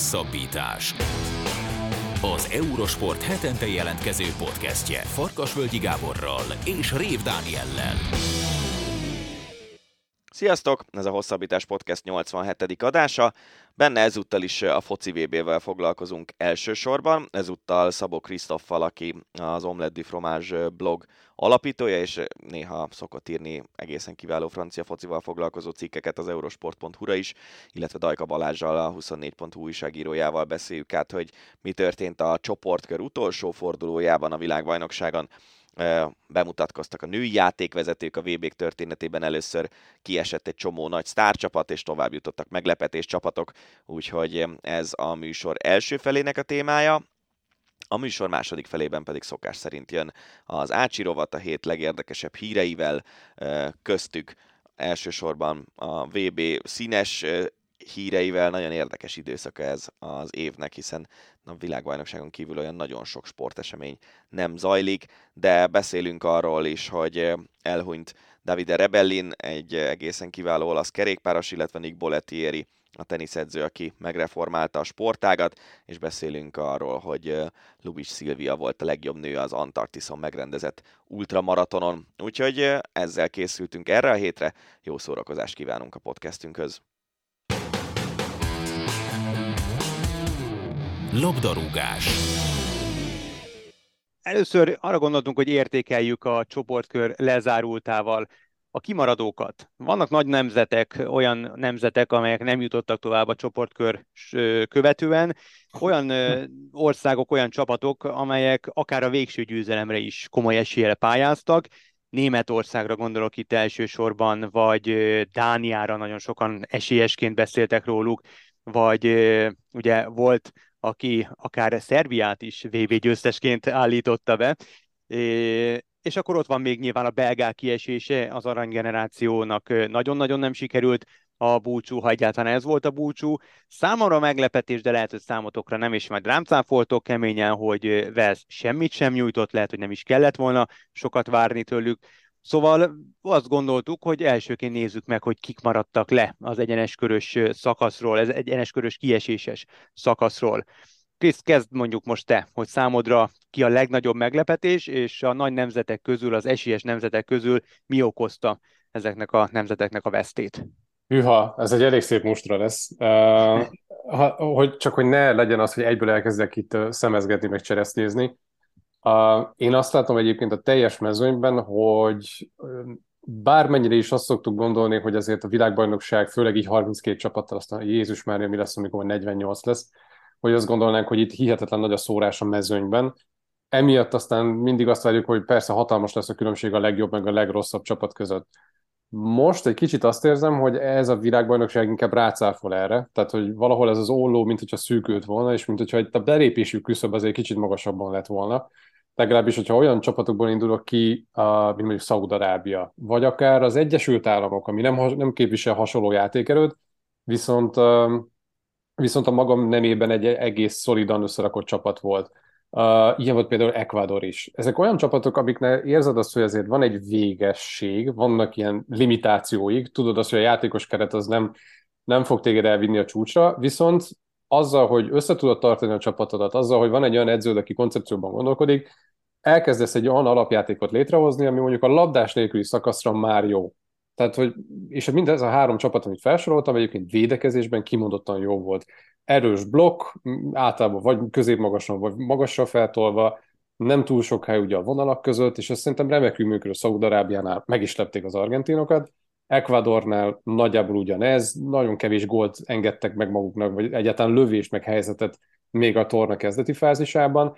Hosszabbítás. Az Eurosport hetente jelentkező podcastje Farkasvölgyi Gáborral és Rév Dániellel. Sziasztok! Ez a Hosszabbítás Podcast 87. adása. Benne ezúttal is a foci VB-vel foglalkozunk elsősorban. Ezúttal Szabó Krisztoffal, aki az Omelette du Fromage blog alapítója, és néha szokott írni egészen kiváló francia focival foglalkozó cikkeket az eurosport.hu-ra is, illetve Dajka Balázsjal, a 24.hu újságírójával beszéljük át, hogy mi történt a csoportkör utolsó fordulójában a világbajnokságon bemutatkoztak a női játékvezetők a vb történetében. Először kiesett egy csomó nagy sztárcsapat, és tovább jutottak meglepetés csapatok, úgyhogy ez a műsor első felének a témája. A műsor második felében pedig szokás szerint jön az Ácsi rovat a hét legérdekesebb híreivel, köztük elsősorban a VB színes híreivel nagyon érdekes időszaka ez az évnek, hiszen a világbajnokságon kívül olyan nagyon sok sportesemény nem zajlik, de beszélünk arról is, hogy elhunyt Davide Rebellin, egy egészen kiváló olasz kerékpáros, illetve Nick Bollettieri, a teniszedző, aki megreformálta a sportágat, és beszélünk arról, hogy Lubis Szilvia volt a legjobb nő az Antarktiszon megrendezett ultramaratonon. Úgyhogy ezzel készültünk erre a hétre, jó szórakozást kívánunk a podcastünkhöz. Labdarúgás. Először arra gondoltunk, hogy értékeljük a csoportkör lezárultával a kimaradókat. Vannak nagy nemzetek, olyan nemzetek, amelyek nem jutottak tovább a csoportkör követően, olyan országok, olyan csapatok, amelyek akár a végső győzelemre is komoly eséllyel pályáztak. Németországra gondolok itt elsősorban, vagy Dániára nagyon sokan esélyesként beszéltek róluk, vagy ugye volt aki akár Szerbiát is VB győztesként állította be. És akkor ott van még nyilván a belgák kiesése, az aranygenerációnak nagyon-nagyon nem sikerült a búcsú, ha egyáltalán ez volt a búcsú. Számomra meglepetés, de lehet, hogy számotokra nem, is majd rám cáfoltok keményen, hogy Vesz semmit sem nyújtott, lehet, hogy nem is kellett volna sokat várni tőlük. Szóval azt gondoltuk, hogy elsőként nézzük meg, hogy kik maradtak le az egyeneskörös szakaszról, ez egyeneskörös kieséses szakaszról. Krisz, kezd mondjuk most te, hogy számodra ki a legnagyobb meglepetés, és a nagy nemzetek közül, az esélyes nemzetek közül mi okozta ezeknek a nemzeteknek a vesztét? Hűha, ez egy elég szép mustra lesz. Uh, ha, hogy csak hogy ne legyen az, hogy egyből elkezdek itt szemezgetni, meg cseresztézni. Uh, én azt látom egyébként a teljes mezőnyben, hogy bármennyire is azt szoktuk gondolni, hogy azért a világbajnokság, főleg így 32 csapattal, aztán Jézus Mária, mi lesz, amikor 48 lesz, hogy azt gondolnánk, hogy itt hihetetlen nagy a szórás a mezőnyben. Emiatt aztán mindig azt várjuk, hogy persze hatalmas lesz a különbség a legjobb meg a legrosszabb csapat között. Most egy kicsit azt érzem, hogy ez a világbajnokság inkább rácáfol erre, tehát hogy valahol ez az olló, mint hogyha szűkült volna, és mint hogyha a belépésű küszöb azért kicsit magasabban lett volna legalábbis, hogyha olyan csapatokból indulok ki, mint mondjuk Szaúd-Arábia, vagy akár az Egyesült Államok, ami nem, nem képvisel hasonló játékerőt, viszont, viszont a magam nemében egy egész szolidan összerakott csapat volt. Ilyen volt például Ecuador is. Ezek olyan csapatok, amiknek érzed azt, hogy azért van egy végesség, vannak ilyen limitációik, tudod azt, hogy a játékos keret az nem, nem fog téged elvinni a csúcsra, viszont azzal, hogy össze tartani a csapatodat, azzal, hogy van egy olyan edződ, aki koncepcióban gondolkodik, elkezdesz egy olyan alapjátékot létrehozni, ami mondjuk a labdás nélküli szakaszra már jó. Tehát, hogy, és mindez a három csapat, amit felsoroltam, egyébként védekezésben kimondottan jó volt. Erős blokk, általában vagy középmagasan, vagy magasra feltolva, nem túl sok hely ugye a vonalak között, és ezt szerintem remekül működő Szaúd-Arábiánál meg is lepték az argentinokat. Ecuadornál nagyjából ugyanez, nagyon kevés gólt engedtek meg maguknak, vagy egyáltalán lövés meg helyzetet még a torna kezdeti fázisában.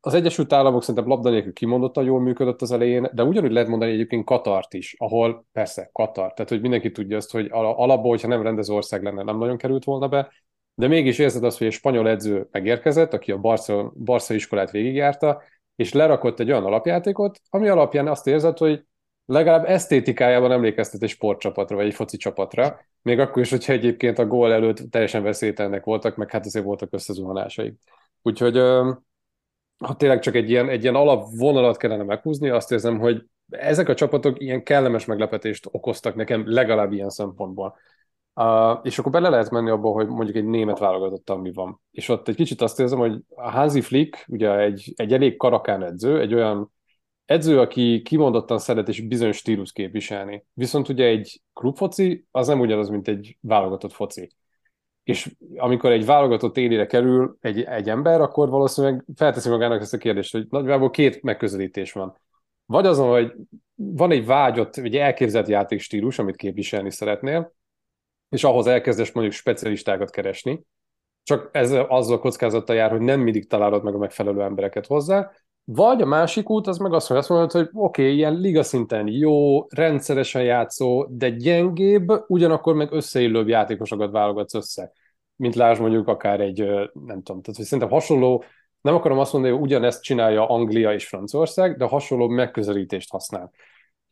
Az Egyesült Államok szerintem labda nélkül kimondottan jól működött az elején, de ugyanúgy lehet mondani egyébként Katart is, ahol persze Katar, tehát hogy mindenki tudja azt, hogy alapból, hogyha nem rendező ország lenne, nem nagyon került volna be, de mégis érzed azt, hogy egy spanyol edző megérkezett, aki a Barca, Barca iskolát végigjárta, és lerakott egy olyan alapjátékot, ami alapján azt érzed, hogy legalább esztétikájában emlékeztet egy sportcsapatra, vagy egy foci csapatra, még akkor is, hogyha egyébként a gól előtt teljesen veszélytelnek voltak, meg hát azért voltak összezuhanásaik. Úgyhogy ha tényleg csak egy ilyen, egy ilyen alapvonalat kellene meghúzni, azt érzem, hogy ezek a csapatok ilyen kellemes meglepetést okoztak nekem legalább ilyen szempontból. Uh, és akkor bele lehet menni abba, hogy mondjuk egy német válogatottan mi van. És ott egy kicsit azt érzem, hogy a Hansi Flick ugye egy, egy elég karakán edző, egy olyan edző, aki kimondottan szeret és bizonyos stílus képviselni. Viszont ugye egy klubfoci az nem ugyanaz, mint egy válogatott foci. És amikor egy válogatott élére kerül egy, egy ember, akkor valószínűleg felteszi magának ezt a kérdést, hogy nagyjából két megközelítés van. Vagy azon, hogy van egy vágyott, vagy elképzelt játékstílus, amit képviselni szeretnél, és ahhoz elkezdesz mondjuk specialistákat keresni, csak ez azzal kockázattal jár, hogy nem mindig találod meg a megfelelő embereket hozzá, vagy a másik út, az meg azt mondja, hogy oké, okay, ilyen liga szinten jó, rendszeresen játszó, de gyengébb, ugyanakkor meg összeillőbb játékosokat válogatsz össze. Mint lásd mondjuk akár egy, nem tudom, tehát hogy szerintem hasonló, nem akarom azt mondani, hogy ugyanezt csinálja Anglia és Franciaország, de hasonló megközelítést használ.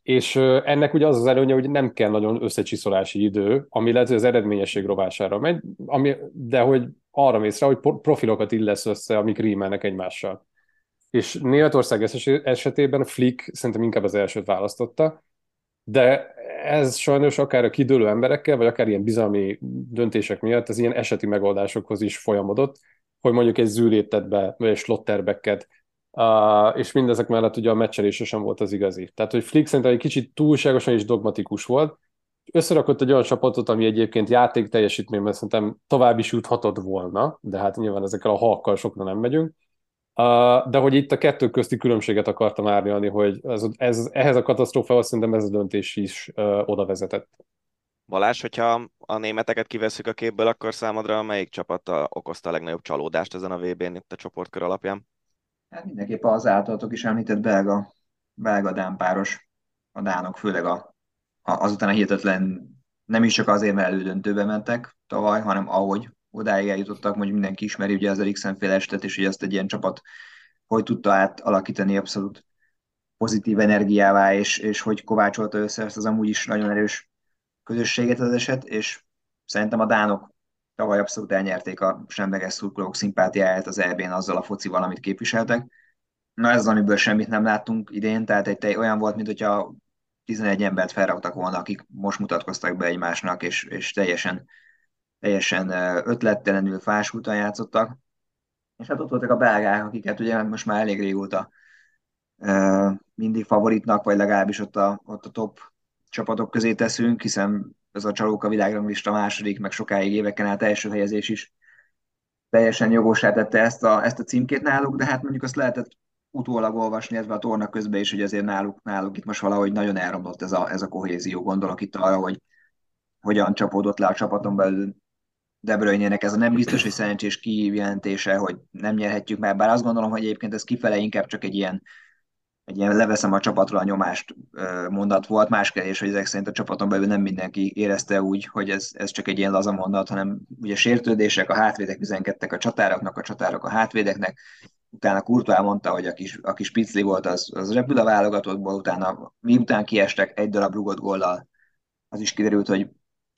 És ennek ugye az az előnye, hogy nem kell nagyon összecsiszolási idő, ami lehet, hogy az eredményesség rovására megy, ami, de hogy arra mész rá, hogy profilokat illesz össze, amik rímelnek egymással. És Németország esetében Flick szerintem inkább az elsőt választotta, de ez sajnos akár a kidőlő emberekkel, vagy akár ilyen bizalmi döntések miatt ez ilyen eseti megoldásokhoz is folyamodott, hogy mondjuk egy zűrét be, vagy egy slotterbecket, Uh, és mindezek mellett ugye a meccselése sem volt az igazi. Tehát, hogy Flick szerintem egy kicsit túlságosan is dogmatikus volt, összerakott egy olyan csapatot, ami egyébként játék teljesítményben szerintem tovább is juthatott volna, de hát nyilván ezekkel a halkkal sokra nem megyünk. Uh, de hogy itt a kettő közti különbséget akartam árnyalni, hogy ez, ez, ehhez a katasztrófához szerintem ez a döntés is uh, oda vezetett. Balázs, hogyha a németeket kiveszük a képből, akkor számodra melyik csapat okozta a legnagyobb csalódást ezen a VB-n itt a csoportkör alapján? Hát mindenképp az általatok is említett belga, belga dánpáros, a dánok, főleg a, a, azután a hihetetlen, nem is csak azért, mert elődöntőbe mentek tavaly, hanem ahogy odáig eljutottak, mondjuk mindenki ismeri ugye az Eriksen estet, és hogy ezt egy ilyen csapat hogy tudta átalakítani abszolút pozitív energiává, és, és hogy kovácsolta össze ezt az amúgy is nagyon erős közösséget az eset, és szerintem a Dánok tavaly abszolút elnyerték a semleges szurkolók szimpátiáját az EB-n azzal a focival, amit képviseltek. Na ez az, amiből semmit nem láttunk idén, tehát egy tej olyan volt, mint hogyha 11 embert felraktak volna, akik most mutatkoztak be egymásnak, és, és teljesen, teljesen ötlettelenül fásultan játszottak. És hát ott voltak a belgák, akiket ugye most már elég régóta mindig favoritnak, vagy legalábbis ott a, ott a top csapatok közé teszünk, hiszen ez a csalóka világranglista második, meg sokáig éveken át első helyezés is teljesen jogosá tette ezt a, ezt a címkét náluk, de hát mondjuk azt lehetett utólag olvasni ezzel a torna közben is, hogy azért náluk, náluk itt most valahogy nagyon elromlott ez a, ez a kohézió. Gondolok itt arra, hogy hogyan csapódott le a csapaton belül De Bruyne-nek ez a nem biztos, hogy szerencsés kijelentése, hogy nem nyerhetjük már, bár azt gondolom, hogy egyébként ez kifele inkább csak egy ilyen egy ilyen leveszem a csapatra a nyomást mondat volt. Más kérdés, hogy ezek szerint a csapaton belül nem mindenki érezte úgy, hogy ez, ez csak egy ilyen laza mondat, hanem ugye sértődések, a hátvédek üzenkedtek a csatároknak, a csatárok a hátvédeknek, utána Kurtvá mondta, hogy a kis, a kis picli volt, az, az repül a válogatottból, utána miután kiestek egy darab rugott góllal, az is kiderült, hogy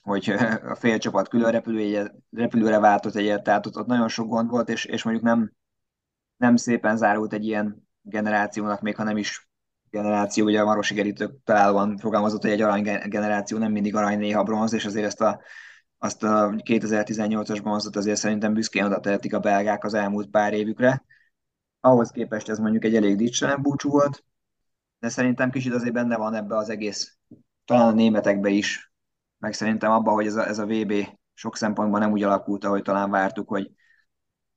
hogy a fél csapat külön repülője, repülőre váltott egyet, tehát ott, ott nagyon sok gond volt, és, és mondjuk nem, nem szépen zárult egy ilyen generációnak, még ha nem is generáció, ugye a Marosi Gerítő találóan fogalmazott, hogy egy arany generáció nem mindig arany, néha bronz, és azért ezt a, azt a 2018-as bronzot azért szerintem büszkén oda tehetik a belgák az elmúlt pár évükre. Ahhoz képest ez mondjuk egy elég dicselen búcsú volt, de szerintem kicsit azért benne van ebbe az egész, talán a németekbe is, meg szerintem abban, hogy ez a, ez a VB sok szempontból nem úgy alakult, ahogy talán vártuk, hogy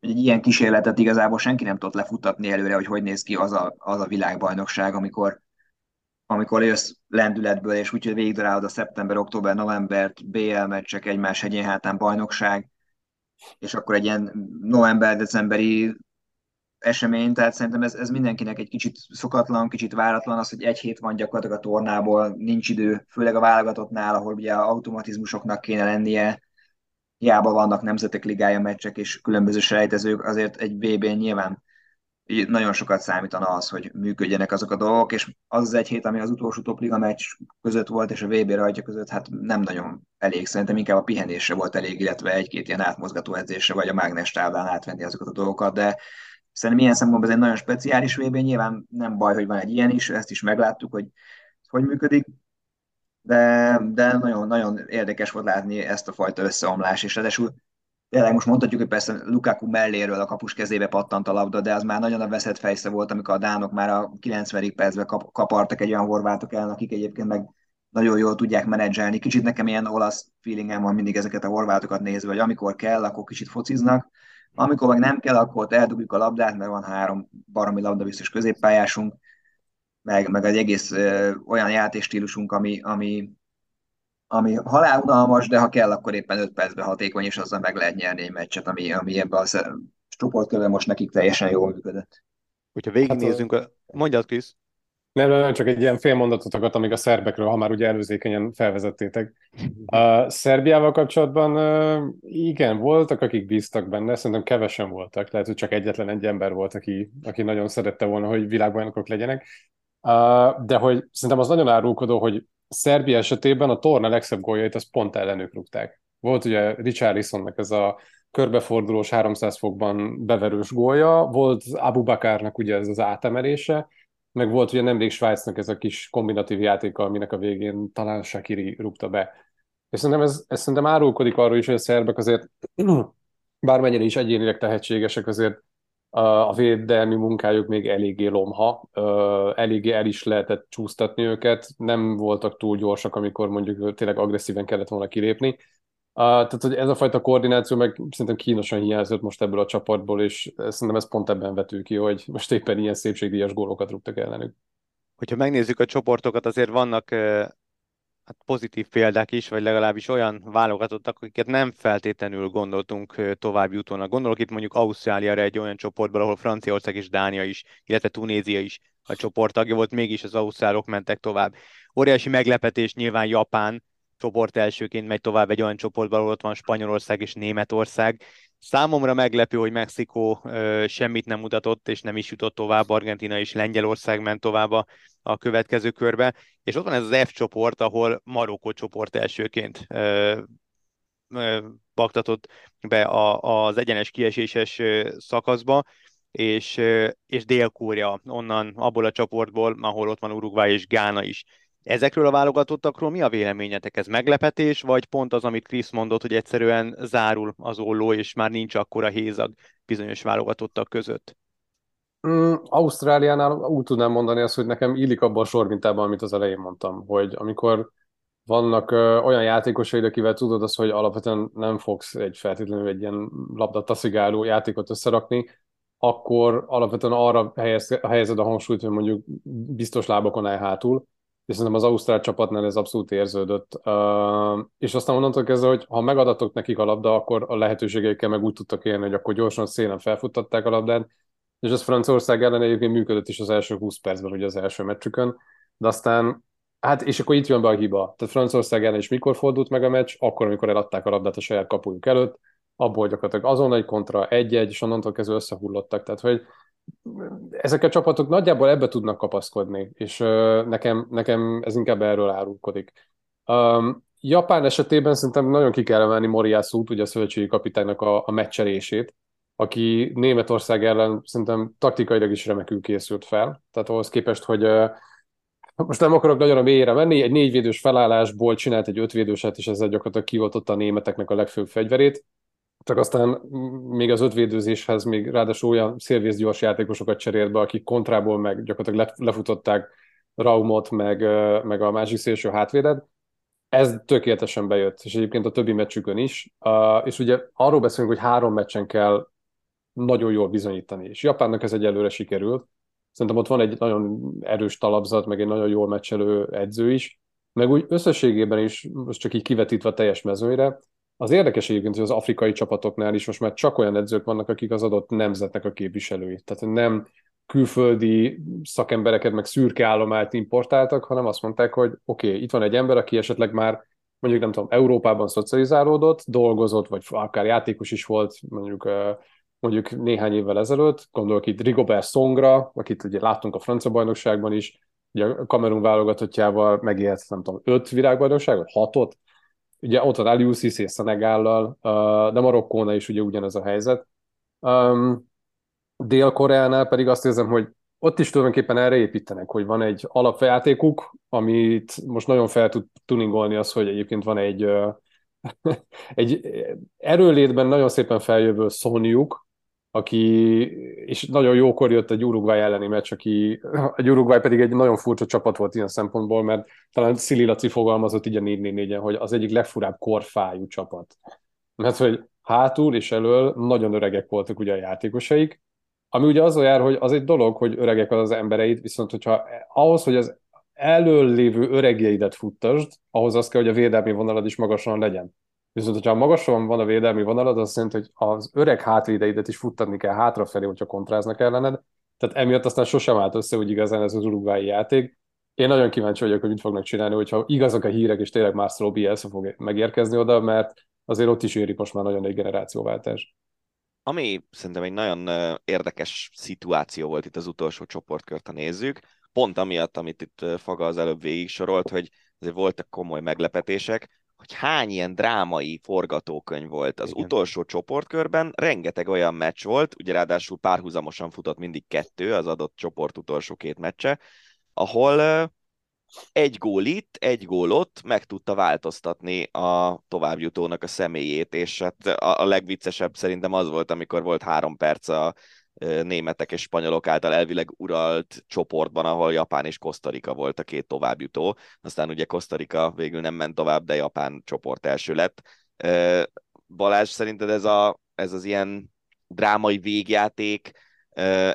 hogy egy ilyen kísérletet igazából senki nem tudott lefutatni előre, hogy hogy néz ki az a, az a világbajnokság, amikor, amikor jössz lendületből, és úgyhogy végigdarálod a szeptember, október, novembert, BL meccsek, egymás hegyén hátán bajnokság, és akkor egy ilyen november-decemberi esemény, tehát szerintem ez, ez mindenkinek egy kicsit szokatlan, kicsit váratlan az, hogy egy hét van gyakorlatilag a tornából, nincs idő, főleg a válogatottnál, ahol ugye automatizmusoknak kéne lennie, hiába vannak nemzetek ligája meccsek és különböző sejtezők, azért egy vb n nyilván nagyon sokat számítana az, hogy működjenek azok a dolgok, és az az egy hét, ami az utolsó topliga meccs között volt, és a VB rajtja között, hát nem nagyon elég. Szerintem inkább a pihenésre volt elég, illetve egy-két ilyen átmozgató edzésre, vagy a mágnes táblán átvenni azokat a dolgokat, de szerintem ilyen szempontból ez egy nagyon speciális VB, nyilván nem baj, hogy van egy ilyen is, ezt is megláttuk, hogy hogy működik, de, de nagyon, nagyon érdekes volt látni ezt a fajta összeomlás, és ráadásul tényleg most mondhatjuk, hogy persze Lukaku melléről a kapus kezébe pattant a labda, de az már nagyon a veszett fejsze volt, amikor a Dánok már a 90. percben kap, kapartak egy olyan horvátok ellen, akik egyébként meg nagyon jól tudják menedzselni. Kicsit nekem ilyen olasz feelingem van mindig ezeket a horvátokat nézve, hogy amikor kell, akkor kicsit fociznak, amikor meg nem kell, akkor ott eldugjuk a labdát, mert van három baromi labdabiztos középpályásunk, meg, meg egy egész ö, olyan játéstílusunk, ami, ami, ami halálunalmas, de ha kell, akkor éppen 5 percben hatékony, és azzal meg lehet nyerni egy meccset, ami, ami ebben a csoportkörben most nekik teljesen jól működött. Hogyha végignézzünk, a... mondjad, Krisz. Nem, nem, csak egy ilyen félmondatot akartam még a szerbekről, ha már ugye előzékenyen felvezettétek. A Szerbiával kapcsolatban igen, voltak, akik bíztak benne, szerintem kevesen voltak, lehet, hogy csak egyetlen egy ember volt, aki, aki nagyon szerette volna, hogy világbajnokok legyenek. De hogy szerintem az nagyon árulkodó, hogy Szerbia esetében a torna legszebb góljait az pont ellenük rúgták. Volt ugye Richarlisonnak ez a körbefordulós 300 fokban beverős gólya, volt Abu Bakarnak ugye ez az átemelése, meg volt ugye nemrég Svájcnak ez a kis kombinatív játéka, aminek a végén talán Shakiri rúgta be. És szerintem ez, ez szerintem árulkodik arról is, hogy a szerbek azért bármennyire is egyénileg tehetségesek, azért a védelmi munkájuk még eléggé lomha, eléggé el is lehetett csúsztatni őket, nem voltak túl gyorsak, amikor mondjuk tényleg agresszíven kellett volna kilépni. Tehát, hogy ez a fajta koordináció meg szerintem kínosan hiányzott most ebből a csapatból, és szerintem ez pont ebben vető ki, hogy most éppen ilyen szépségdíjas gólokat rúgtak ellenük. Hogyha megnézzük a csoportokat, azért vannak hát pozitív példák is, vagy legalábbis olyan válogatottak, akiket nem feltétlenül gondoltunk tovább jutónak. Gondolok itt mondjuk Ausztráliára egy olyan csoportban, ahol Franciaország és Dánia is, illetve Tunézia is a csoporttagja volt, mégis az ausztrálok mentek tovább. Óriási meglepetés nyilván Japán, csoport elsőként megy tovább egy olyan csoportban, ahol ott van Spanyolország és Németország. Számomra meglepő, hogy Mexikó ö, semmit nem mutatott, és nem is jutott tovább, Argentina és Lengyelország ment tovább a, a következő körbe, és ott van ez az F csoport, ahol Marokkó csoport elsőként ö, ö, baktatott be a, az egyenes kieséses szakaszba, és, és Dél-Korea onnan, abból a csoportból, ahol ott van Uruguay és Gána is. Ezekről a válogatottakról mi a véleményetek? Ez meglepetés, vagy pont az, amit Krisz mondott, hogy egyszerűen zárul az olló, és már nincs akkora hézag bizonyos válogatottak között? Mm, Ausztráliánál úgy tudnám mondani azt, hogy nekem illik abban a sormintában, amit az elején mondtam, hogy amikor vannak ö, olyan játékosaid, akivel tudod azt, hogy alapvetően nem fogsz egy feltétlenül egy ilyen labdataszigáló játékot összerakni, akkor alapvetően arra helyez, helyezed a hangsúlyt, hogy mondjuk biztos lábakon áll hátul, és szerintem az Ausztrál csapatnál ez abszolút érződött. És aztán onnantól kezdve, hogy ha megadatok nekik a labda, akkor a lehetőségeikkel meg úgy tudtak élni, hogy akkor gyorsan szélen felfuttatták a labdát, és ez Franciaország ellen egyébként működött is az első 20 percben, ugye az első meccsükön, de aztán, hát és akkor itt jön be a hiba. Tehát Franciaország ellen is mikor fordult meg a meccs? Akkor, amikor eladták a labdát a saját kapujuk előtt, abból gyakorlatilag azon egy kontra, egy-egy, és onnantól kezdve összehullottak. Tehát, hogy ezek a csapatok nagyjából ebbe tudnak kapaszkodni, és nekem, nekem ez inkább erről árulkodik. Um, Japán esetében szerintem nagyon ki kell emelni Moriyasu-t, ugye a szövetségi kapitánynak a, a meccselését, aki Németország ellen szerintem taktikailag is remekül készült fel. Tehát ahhoz képest, hogy uh, most nem akarok nagyon a mélyére menni, egy négyvédős felállásból csinált egy ötvédőset, és ezzel gyakorlatilag kioltotta a németeknek a legfőbb fegyverét csak aztán még az ötvédőzéshez még ráadásul olyan szélvész gyors játékosokat cserélt be, akik kontrából meg gyakorlatilag lefutották Raumot, meg, meg a másik szélső hátvédet. Ez tökéletesen bejött, és egyébként a többi meccsükön is. És ugye arról beszélünk, hogy három meccsen kell nagyon jól bizonyítani, és Japánnak ez egyelőre sikerült. Szerintem ott van egy nagyon erős talapzat, meg egy nagyon jól meccselő edző is, meg úgy összességében is, most csak így kivetítve a teljes mezőnyre, az érdekes egyébként, hogy az afrikai csapatoknál is most már csak olyan edzők vannak, akik az adott nemzetnek a képviselői. Tehát nem külföldi szakembereket, meg szürke állományt importáltak, hanem azt mondták, hogy oké, okay, itt van egy ember, aki esetleg már mondjuk nem tudom, Európában szocializálódott, dolgozott, vagy akár játékos is volt, mondjuk mondjuk néhány évvel ezelőtt, gondolok itt Rigobert Songra, akit ugye láttunk a francia bajnokságban is, ugye a Kamerun válogatottjával megélt, nem tudom, öt világbajnokságot, hatot, Ugye ott van Aliou Cissé Szenegállal, de Marokkónál is ugye ugyanez a helyzet. Dél-Koreánál pedig azt érzem, hogy ott is tulajdonképpen erre építenek, hogy van egy alapjátékuk, amit most nagyon fel tud tuningolni az, hogy egyébként van egy, egy erőlétben nagyon szépen feljövő Sonyuk, aki, és nagyon jókor jött egy Uruguay elleni meccs, aki, egy Uruguay pedig egy nagyon furcsa csapat volt ilyen szempontból, mert talán Szili Laci fogalmazott így a 4 4 hogy az egyik legfurább korfájú csapat. Mert hogy hátul és elől nagyon öregek voltak ugye a játékosaik, ami ugye az jár, hogy az egy dolog, hogy öregek az embereid, viszont hogyha ahhoz, hogy az elől lévő öregjeidet futtasd, ahhoz az kell, hogy a védelmi vonalad is magasan legyen. Viszont, hogyha magasan van a védelmi vonalad, az jelenti, hogy az öreg hátvédeidet is futtatni kell hátrafelé, hogyha kontráznak ellened. Tehát emiatt aztán sosem állt össze úgy igazán ez az urugvái játék. Én nagyon kíváncsi vagyok, hogy mit fognak csinálni, hogyha igazak a hírek, és tényleg Marcelo Bielsa fog megérkezni oda, mert azért ott is éri most már nagyon egy generációváltás. Ami szerintem egy nagyon érdekes szituáció volt itt az utolsó csoportkört, ha nézzük, pont amiatt, amit itt Faga az előbb végig sorolt, hogy azért voltak komoly meglepetések, hogy hány ilyen drámai forgatókönyv volt az Igen. utolsó csoportkörben, rengeteg olyan meccs volt, ugye ráadásul párhuzamosan futott mindig kettő az adott csoport utolsó két meccse, ahol egy gól itt, egy gól ott meg tudta változtatni a továbbjutónak a személyét, és hát a, legviccesebb szerintem az volt, amikor volt három perc a németek és spanyolok által elvileg uralt csoportban, ahol Japán és Kosztarika volt a két továbbjutó. Aztán ugye Kosztarika végül nem ment tovább, de Japán csoport első lett. Balázs, szerinted ez, a, ez az ilyen drámai végjáték,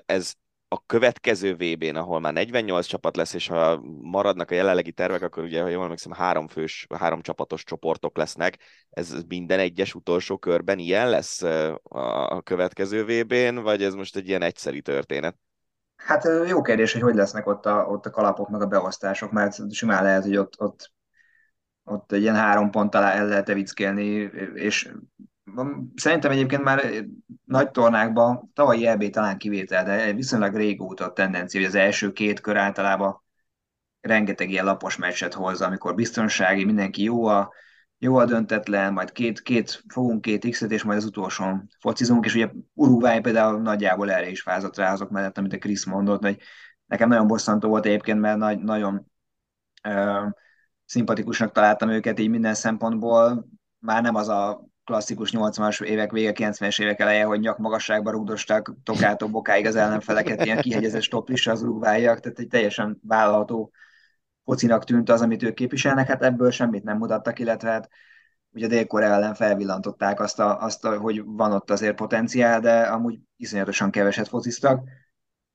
ez a következő VB-n, ahol már 48 csapat lesz, és ha maradnak a jelenlegi tervek, akkor ugye, ha jól emlékszem, három fős, három csapatos csoportok lesznek. Ez minden egyes utolsó körben ilyen lesz a következő VB-n, vagy ez most egy ilyen egyszeri történet? Hát jó kérdés, hogy hogy lesznek ott a, ott a kalapok, meg a beosztások, mert simán lehet, hogy ott, ott, ott egy ilyen három pont alá el lehet evickélni, és Szerintem egyébként már nagy tornákban, tavalyi EB talán kivétel, de viszonylag régóta a tendencia, hogy az első két kör általában rengeteg ilyen lapos meccset hoz, amikor biztonsági, mindenki jó a, jó a döntetlen, majd két, két fogunk két X-et, és majd az utolsón focizunk, és ugye Uruguay például nagyjából erre is fázott rá azok mellett, amit a Krisz mondott, hogy nekem nagyon bosszantó volt egyébként, mert nagy, nagyon ö, szimpatikusnak találtam őket így minden szempontból, már nem az a klasszikus 80-as évek vége, 90-es évek eleje, hogy nyakmagasságba rugdosták Tokától Bokáig az ellenfeleket, ilyen kihegyezett toplista az urugvájak, tehát egy teljesen vállalható focinak tűnt az, amit ők képviselnek, hát ebből semmit nem mutattak, illetve hát ugye dél ellen felvillantották azt, a, azt a, hogy van ott azért potenciál, de amúgy iszonyatosan keveset fociztak,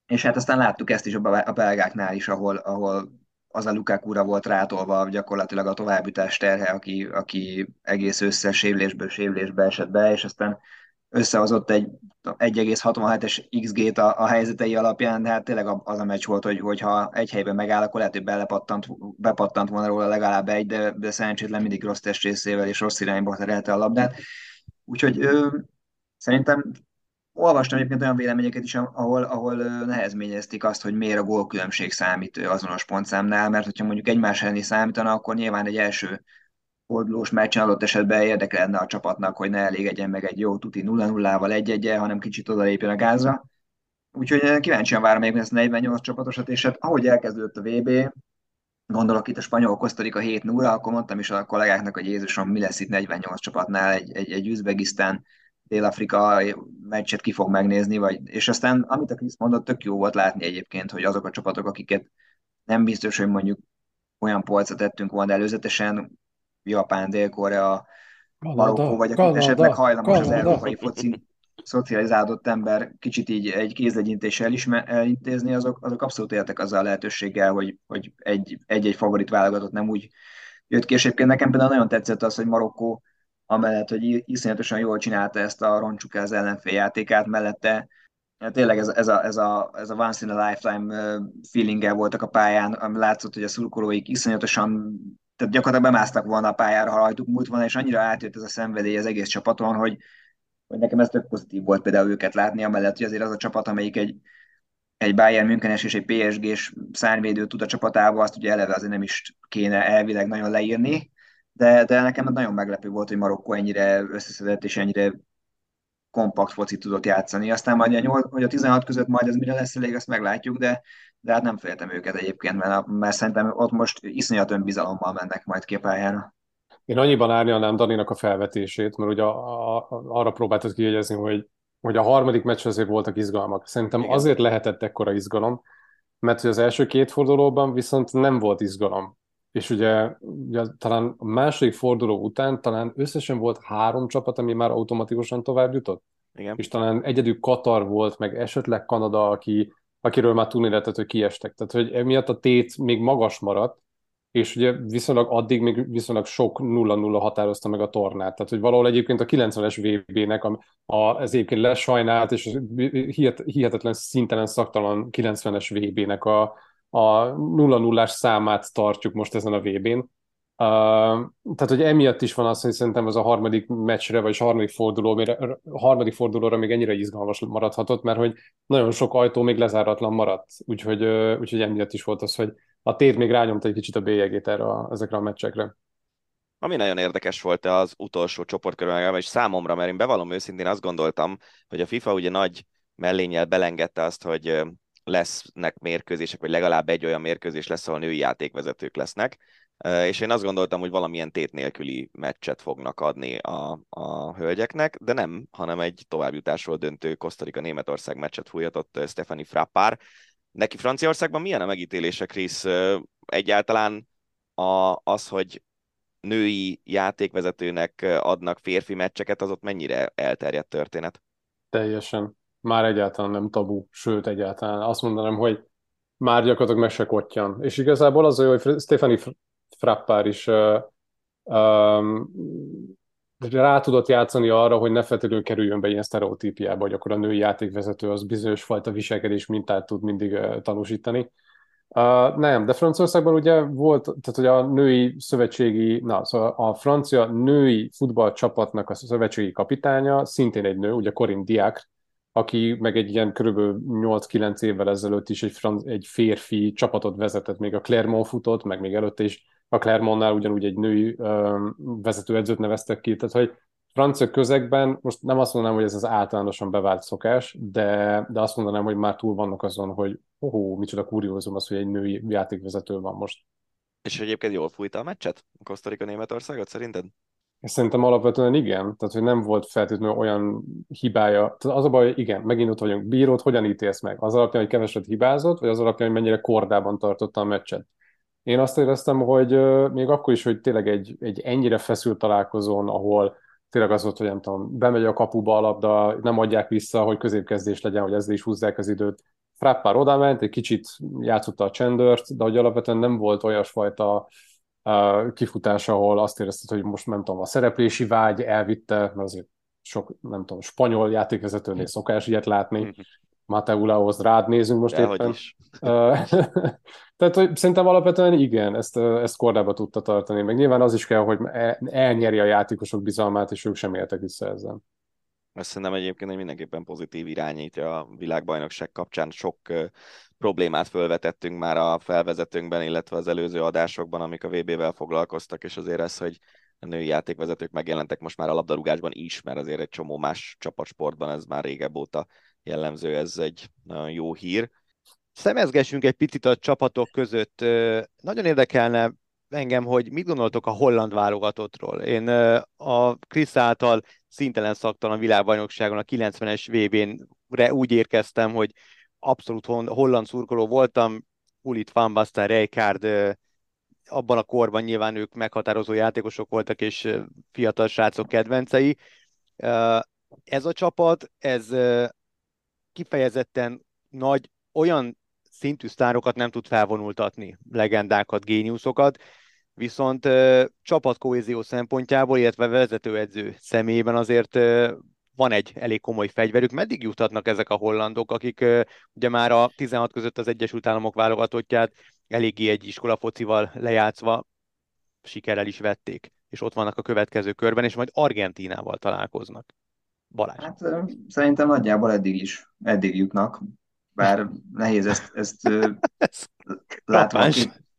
és hát aztán láttuk ezt is a belgáknál is, ahol, ahol az a Lukaku-ra volt rátolva gyakorlatilag a továbbítás terhe, aki, aki egész összes sérülésből sérülésbe esett be, és aztán összehozott egy 1,67-es XG-t a, a helyzetei alapján, de hát tényleg az a meccs volt, hogy, hogyha egy helyben megáll, akkor lehet, hogy belepattant, bepattant volna róla legalább egy, de, de szerencsétlen mindig rossz testrészével és rossz irányba terelte a labdát. Úgyhogy ö, szerintem olvastam egyébként olyan véleményeket is, ahol, ahol nehezményezték azt, hogy miért a gólkülönbség számít azonos pontszámnál, mert hogyha mondjuk egymás elleni számítana, akkor nyilván egy első fordulós meccsen adott esetben érdekelne a csapatnak, hogy ne elégedjen meg egy jó tuti 0-0-val egy 1 hanem kicsit odalépjen a gázra. Úgyhogy kíváncsian várom még ezt a 48 csapatosat, és hát ahogy elkezdődött a VB, gondolok itt a spanyol Kosztarika 7 0 akkor mondtam is a kollégáknak, hogy Jézusom, mi lesz itt 48 csapatnál, egy, egy, egy Üzbegisztán Dél-Afrika meccset ki fog megnézni, vagy, és aztán, amit a Krisz mondott, tök jó volt látni egyébként, hogy azok a csapatok, akiket nem biztos, hogy mondjuk olyan polcra tettünk volna előzetesen, Japán, Dél-Korea, Marokkó, vagy akik esetleg hajlamos Kanada. az európai foci szocializálódott ember kicsit így egy kézlegyintéssel elintézni, azok, azok abszolút éltek azzal a lehetőséggel, hogy, hogy egy-egy favorit válogatott nem úgy jött ki, és egyébként nekem például nagyon tetszett az, hogy Marokkó amellett, hogy iszonyatosan jól csinálta ezt a roncsuká az ellenfél játékát, mellette ja, tényleg ez, ez, a, ez, a, ez a once in a lifetime feeling voltak a pályán, ami látszott, hogy a szurkolóik iszonyatosan tehát gyakorlatilag bemásztak volna a pályára, ha rajtuk múlt volna, és annyira átjött ez a szenvedély az egész csapaton, hogy, hogy nekem ez tök pozitív volt például őket látni, amellett, hogy azért az a csapat, amelyik egy, egy Bayern Münchenes és egy PSG-s szárnyvédő tud a csapatába, azt ugye eleve azért nem is kéne elvileg nagyon leírni, de, de nekem nagyon meglepő volt, hogy Marokkó ennyire összeszedett és ennyire kompakt focit tudott játszani. Aztán majd a, 8, hogy a 16 között majd ez mire lesz elég, azt meglátjuk, de, de hát nem féltem őket egyébként, mert, mert szerintem ott most iszonyat önbizalommal mennek majd képájára. Én annyiban árnyalnám Daninak a felvetését, mert ugye a, a, arra próbáltad kijegyezni, hogy, hogy a harmadik meccs azért voltak izgalmak. Szerintem Igen. azért lehetett ekkora izgalom, mert hogy az első két fordulóban viszont nem volt izgalom. És ugye, ugye talán a második forduló után talán összesen volt három csapat, ami már automatikusan tovább jutott. Igen. És talán egyedül Katar volt, meg esetleg Kanada, aki, akiről már tudni lehetett, hogy kiestek. Tehát, hogy emiatt a tét még magas maradt, és ugye viszonylag addig még viszonylag sok 0-0 határozta meg a tornát. Tehát, hogy valahol egyébként a 90-es VB-nek a, a, ez egyébként lesajnált, és hihet, hihetetlen szintelen szaktalan 90-es VB-nek a, a 0-0-ás számát tartjuk most ezen a VB-n. Uh, tehát, hogy emiatt is van az, hogy szerintem az a harmadik meccsre, vagy a harmadik, forduló, a harmadik fordulóra még ennyire izgalmas maradhatott, mert hogy nagyon sok ajtó még lezáratlan maradt, úgyhogy, uh, úgyhogy emiatt is volt az, hogy a tér még rányomta egy kicsit a bélyegét erre a, ezekre a meccsekre. Ami nagyon érdekes volt az utolsó csoportkörben, és számomra, mert én bevallom őszintén azt gondoltam, hogy a FIFA ugye nagy mellényel belengedte azt, hogy lesznek mérkőzések, vagy legalább egy olyan mérkőzés lesz, ahol női játékvezetők lesznek, és én azt gondoltam, hogy valamilyen tét nélküli meccset fognak adni a, a hölgyeknek, de nem, hanem egy továbbjutásról döntő Kosztarika-Németország meccset fújhatott Stefani Frappár, Neki Franciaországban milyen a megítélése, Krisz? Egyáltalán a, az, hogy női játékvezetőnek adnak férfi meccseket, az ott mennyire elterjedt történet? Teljesen. Már egyáltalán nem tabu, sőt egyáltalán. Azt mondanám, hogy már gyakorlatilag meg se kottyan. És igazából az olyan, hogy Stefani Frappár is uh, um, rá tudott játszani arra, hogy ne feltétlenül kerüljön be ilyen sztereotípiába, hogy akkor a női játékvezető az bizonyos fajta viselkedés mintát tud mindig uh, tanúsítani. Uh, nem, de Franciaországban ugye volt, tehát hogy a női szövetségi, na, szóval a francia női futballcsapatnak a szövetségi kapitánya szintén egy nő, ugye Corinne Diacre, aki meg egy ilyen körülbelül 8-9 évvel ezelőtt is egy, fran- egy férfi csapatot vezetett, még a Clermont futott, meg még előtte is a Clermontnál ugyanúgy egy női vezetőedzőt neveztek ki, tehát hogy francia közegben, most nem azt mondanám, hogy ez az általánosan bevált szokás, de, de azt mondanám, hogy már túl vannak azon, hogy oh, micsoda kuriózum az, hogy egy női játékvezető van most. És egyébként jól fújta a meccset? Kosztarika Németországot szerinted? Szerintem alapvetően igen, tehát hogy nem volt feltétlenül olyan hibája. Tehát az a baj, igen, megint ott vagyunk. Bírót hogyan ítélsz meg? Az alapján, hogy keveset hibázott, vagy az alapján, hogy mennyire kordában tartotta a meccset? Én azt éreztem, hogy még akkor is, hogy tényleg egy, egy ennyire feszült találkozón, ahol tényleg az volt, hogy nem tudom, bemegy a kapuba a labda, nem adják vissza, hogy középkezdés legyen, hogy ezzel is húzzák az időt. Frappár oda egy kicsit játszotta a csendört, de hogy alapvetően nem volt olyasfajta uh, kifutás, ahol azt érezted, hogy most nem tudom, a szereplési vágy elvitte, mert azért sok, nem tudom, spanyol játékvezetőnél szokás ilyet látni. Mhm. Mateulahoz rád nézünk most Dehogy éppen. Is. Tehát hogy szerintem alapvetően igen, ezt, ezt kordába tudta tartani. Meg nyilván az is kell, hogy elnyeri a játékosok bizalmát, és ők sem éltek vissza ezzel. Ezt szerintem egyébként egy mindenképpen pozitív irányítja a világbajnokság kapcsán. Sok problémát felvetettünk már a felvezetőnkben, illetve az előző adásokban, amik a VB-vel foglalkoztak, és azért ez, hogy a női játékvezetők megjelentek most már a labdarúgásban is, mert azért egy csomó más csapatsportban ez már régebb óta jellemző, ez egy nagyon jó hír. Szemezgessünk egy picit a csapatok között. Nagyon érdekelne engem, hogy mit gondoltok a holland válogatottról. Én a Krisz által szintelen szaktalan világbajnokságon a 90-es VB-n úgy érkeztem, hogy abszolút holland szurkoló voltam, Ulit Van Basten, Rijkaard, abban a korban nyilván ők meghatározó játékosok voltak, és fiatal srácok kedvencei. Ez a csapat, ez kifejezetten nagy, olyan szintű sztárokat nem tud felvonultatni, legendákat, géniuszokat, viszont csapatkohézió szempontjából, illetve vezetőedző személyében azért van egy elég komoly fegyverük. Meddig juthatnak ezek a hollandok, akik ugye már a 16 között az Egyesült Államok válogatottját eléggé egy iskola focival lejátszva sikerrel is vették, és ott vannak a következő körben, és majd Argentínával találkoznak. Balázs. Hát szerintem nagyjából eddig is, eddig jutnak, bár nehéz ezt, ezt látva,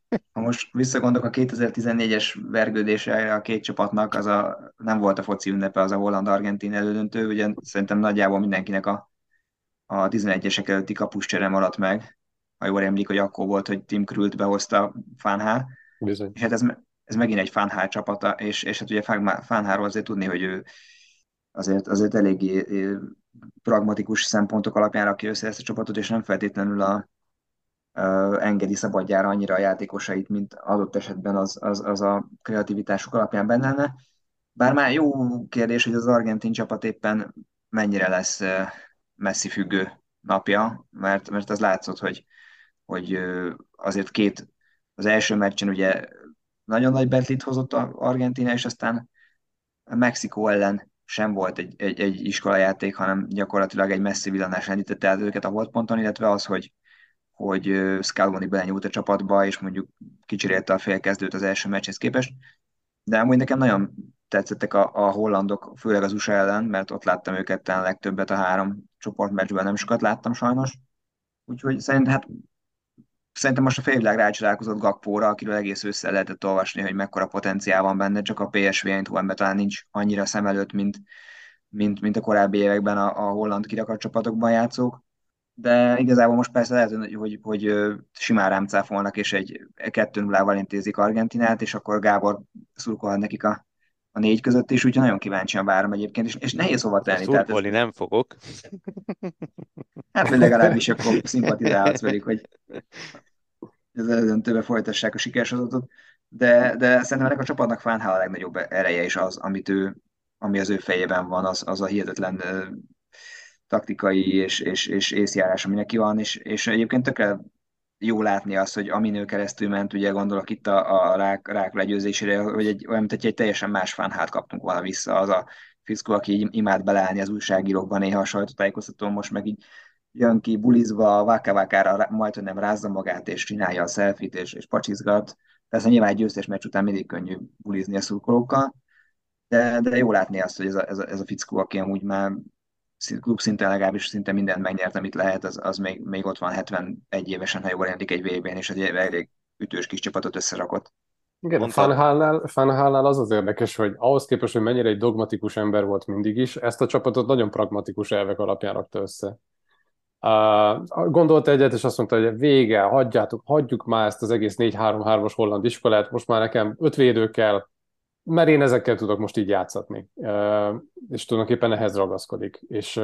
Ha most visszagondolok a 2014-es vergődésre a két csapatnak, az a, nem volt a foci ünnepe, az a holland-argentin elődöntő, ugye szerintem nagyjából mindenkinek a, a 11-esek előtti kapuscsere maradt meg. Ha jól emlék, hogy akkor volt, hogy Tim Krült behozta Fánhá. Bizony. És hát ez, ez megint egy Fánhá csapata, és, és hát ugye Fánháról azért tudni, hogy ő azért, azért eléggé pragmatikus szempontok alapján rakja össze ezt a csapatot, és nem feltétlenül a, engedi szabadjára annyira a játékosait, mint adott esetben az, az, az a kreativitásuk alapján benne lenne. Bár már jó kérdés, hogy az argentin csapat éppen mennyire lesz messzi függő napja, mert, mert az látszott, hogy, hogy azért két, az első meccsen ugye nagyon nagy betlit hozott a Argentina, és aztán Mexikó ellen sem volt egy, egy, egy iskolajáték, hanem gyakorlatilag egy messzi villanás rendítette el őket a holdponton, illetve az, hogy, hogy Scaloni belenyúlt a csapatba, és mondjuk kicsirélte a félkezdőt az első meccshez képest. De amúgy nekem nagyon tetszettek a, a hollandok, főleg az USA ellen, mert ott láttam őket talán legtöbbet a három csoportmeccsben, nem sokat láttam sajnos. Úgyhogy szerintem, hát, szerintem most a félvilág rácsodálkozott Gakpóra, akiről egész össze lehetett olvasni, hogy mekkora potenciál van benne, csak a PSV Eindhovenben talán nincs annyira szem előtt, mint, mint, mint a korábbi években a, a holland kirakat csapatokban játszók de igazából most persze lehet, hogy, hogy, hogy simán rám cáfolnak, és egy 2 0 intézik Argentinát, és akkor Gábor szurkolhat nekik a, a négy között is, úgyhogy nagyon kíváncsian várom egyébként, és, és nehéz hova tenni. Szurkolni ez... nem fogok. Hát, hogy legalábbis akkor szimpatizálhatsz velük, hogy az eldöntőbe folytassák a sikersorozatot, de, de szerintem ennek a csapatnak Fánhál a legnagyobb ereje is az, amit ő, ami az ő fejében van, az, az a hihetetlen taktikai és, és, és észjárás, ami neki van, és, és egyébként tökre jó látni azt, hogy amin ő keresztül ment, ugye gondolok itt a, a rák, rák legyőzésére, hogy egy, olyan, mint egy teljesen más fánhát kaptunk volna vissza, az a fiszkó, aki így imád beleállni az újságírókban néha a sajtótájékoztatón, most meg így jön ki bulizva, vákávákára majd, hogy nem rázza magát, és csinálja a selfit, és, és pacsizgat. Persze nyilván egy győztes meccs után mindig könnyű bulizni a szurkolókkal, de, de jó látni azt, hogy ez a, ez a, ez a fickó, aki amúgy már klub szinten legalábbis szinte mindent megnyert, amit lehet, az, az még, még ott van 71 évesen, ha jól rendik egy VB-n, és egy elég ütős kis csapatot összerakott. Igen, a Fanhálnál az az érdekes, hogy ahhoz képest, hogy mennyire egy dogmatikus ember volt mindig is, ezt a csapatot nagyon pragmatikus elvek alapján rakta össze. Uh, gondolta egyet, és azt mondta, hogy vége, hagyjátok, hagyjuk már ezt az egész 4-3-3-as holland iskolát, most már nekem öt védő kell, mert én ezekkel tudok most így játszatni, és tulajdonképpen ehhez ragaszkodik. És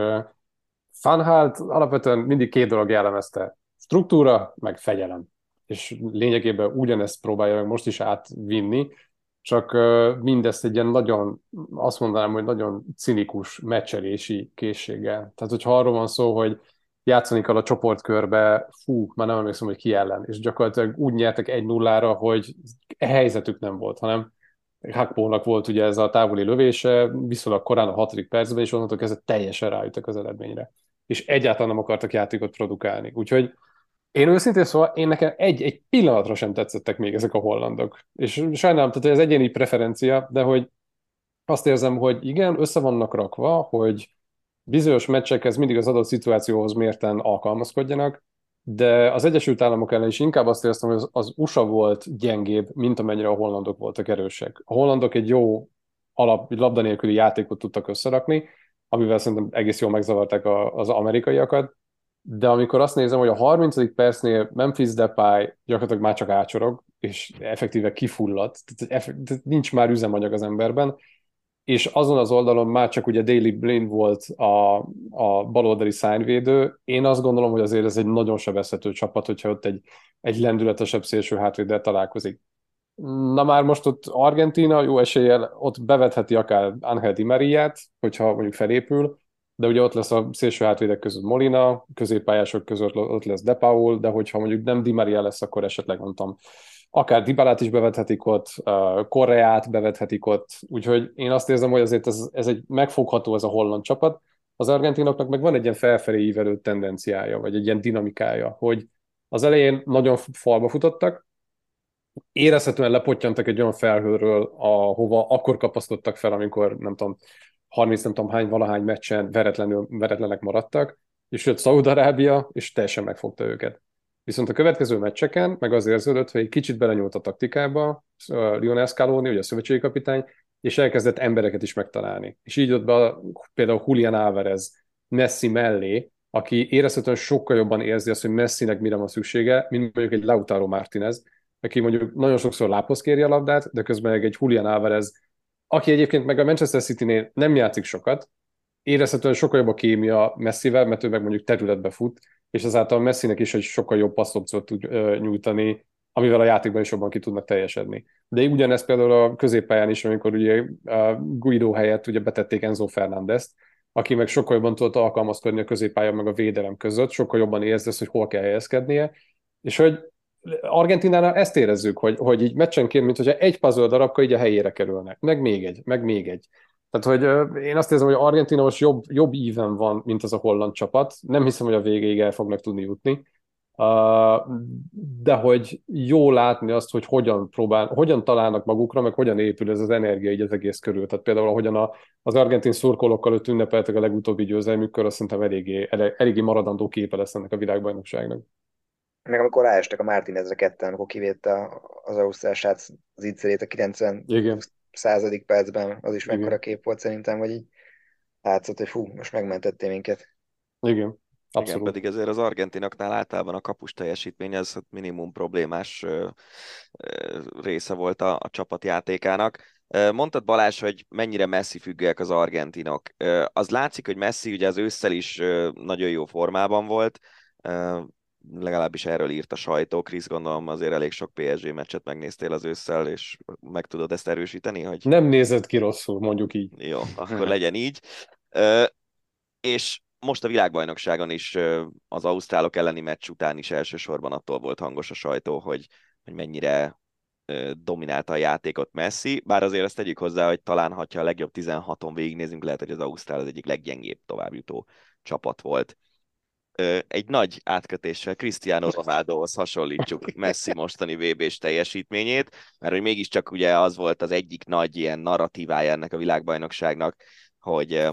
Fanhalt alapvetően mindig két dolog jellemezte, struktúra, meg fegyelem. És lényegében ugyanezt próbálja meg most is átvinni, csak mindezt egy ilyen nagyon, azt mondanám, hogy nagyon cinikus meccselési készséggel. Tehát, hogyha arról van szó, hogy játszani kell a csoportkörbe, fú, már nem emlékszem, hogy ki ellen, és gyakorlatilag úgy nyertek egy nullára, hogy helyzetük nem volt, hanem Hakpónak volt ugye ez a távoli lövése, viszonylag korán a hatodik percben, és onnantól kezdve teljesen rájöttek az eredményre. És egyáltalán nem akartak játékot produkálni. Úgyhogy én őszintén szóval, én nekem egy, egy pillanatra sem tetszettek még ezek a hollandok. És sajnálom, tehát ez egyéni preferencia, de hogy azt érzem, hogy igen, össze vannak rakva, hogy bizonyos meccsekhez mindig az adott szituációhoz mérten alkalmazkodjanak, de az Egyesült Államok ellen is inkább azt éreztem, hogy az, az USA volt gyengébb, mint amennyire a hollandok voltak erősek. A hollandok egy jó alap, labda nélküli játékot tudtak összerakni, amivel szerintem egész jól megzavarták a, az amerikaiakat, de amikor azt nézem, hogy a 30. percnél Memphis Depay gyakorlatilag már csak ácsorog, és effektíve kifulladt, tehát nincs már üzemanyag az emberben, és azon az oldalon már csak ugye Daily Blind volt a, a baloldali szányvédő. Én azt gondolom, hogy azért ez egy nagyon sebezhető csapat, hogyha ott egy, egy lendületesebb szélső hátvéddel találkozik. Na már most ott Argentina jó eséllyel ott bevetheti akár Angel Di Mariát, hogyha mondjuk felépül, de ugye ott lesz a szélső hátvédek között Molina, középpályások között ott lesz De Paul, de hogyha mondjuk nem Di Maria lesz, akkor esetleg mondtam akár Dibalát is bevethetik ott, Koreát bevethetik ott, úgyhogy én azt érzem, hogy azért ez, ez egy megfogható ez a holland csapat. Az argentinoknak meg van egy ilyen felfelé ívelő tendenciája, vagy egy ilyen dinamikája, hogy az elején nagyon falba futottak, érezhetően lepottyantak egy olyan felhőről, ahova akkor kapaszkodtak fel, amikor nem tudom, 30 nem tudom hány, valahány meccsen veretlenül, veretlenek maradtak, és jött Szaúd-Arábia, és teljesen megfogta őket Viszont a következő meccseken meg az érződött, hogy egy kicsit belenyúlt a taktikába Lionel Scaloni, ugye a szövetségi kapitány, és elkezdett embereket is megtalálni. És így ott be például Julian Álvarez Messi mellé, aki érezhetően sokkal jobban érzi azt, hogy Messinek mire van szüksége, mint mondjuk egy Lautaro Martinez, aki mondjuk nagyon sokszor láphoz kéri a labdát, de közben egy Julian Álvarez, aki egyébként meg a Manchester City-nél nem játszik sokat, érezhetően sokkal jobb a kémia Messivel, mert ő meg mondjuk területbe fut, és ezáltal Messinek is egy sokkal jobb passzopciót tud nyújtani, amivel a játékban is jobban ki tudnak teljesedni. De ugyanezt például a középpályán is, amikor ugye Guido helyett ugye betették Enzo Fernandezt, aki meg sokkal jobban tudott alkalmazkodni a középpálya meg a védelem között, sokkal jobban érzi hogy hol kell helyezkednie, és hogy Argentinánál ezt érezzük, hogy, hogy így meccsenként, mint hogyha egy puzzle darabka így a helyére kerülnek, meg még egy, meg még egy. Tehát, hogy én azt érzem, hogy Argentina most jobb, jobb íven van, mint az a holland csapat. Nem hiszem, hogy a végéig el fognak tudni jutni. de hogy jó látni azt, hogy hogyan próbál, hogyan találnak magukra, meg hogyan épül ez az energia így az egész körül. Tehát például, ahogyan a, az argentin szurkolókkal őt ünnepeltek a legutóbbi győzelmükkör, azt szerintem eléggé, eléggé maradandó képe lesz ennek a világbajnokságnak. Meg amikor ráestek a Martinezre ketten, amikor kivédte az Ausztrál srác az ígyszerét a 90 Igen századik percben, az is mekkora kép volt szerintem, vagy így látszott, hogy fú, most megmentettél minket. Igen. Abszolút. Igen, pedig ezért az argentinoknál általában a kapus teljesítmény ez minimum problémás része volt a, a csapatjátékának. Mondtad Balázs, hogy mennyire messzi függőek az argentinok. Az látszik, hogy Messi ugye az ősszel is nagyon jó formában volt, legalábbis erről írt a sajtó. Krisz, gondolom azért elég sok PSG meccset megnéztél az ősszel, és meg tudod ezt erősíteni? Hogy... Nem nézett ki rosszul, mondjuk így. Jó, akkor legyen így. és most a világbajnokságon is az ausztrálok elleni meccs után is elsősorban attól volt hangos a sajtó, hogy, hogy mennyire dominálta a játékot Messi, bár azért ezt tegyük hozzá, hogy talán, ha a legjobb 16-on végignézünk, lehet, hogy az Ausztrál az egyik leggyengébb továbbjutó csapat volt egy nagy átkötéssel Cristiano Ronaldohoz hasonlítsuk Messi mostani VB-s teljesítményét, mert hogy mégiscsak ugye az volt az egyik nagy ilyen narratívája ennek a világbajnokságnak, hogy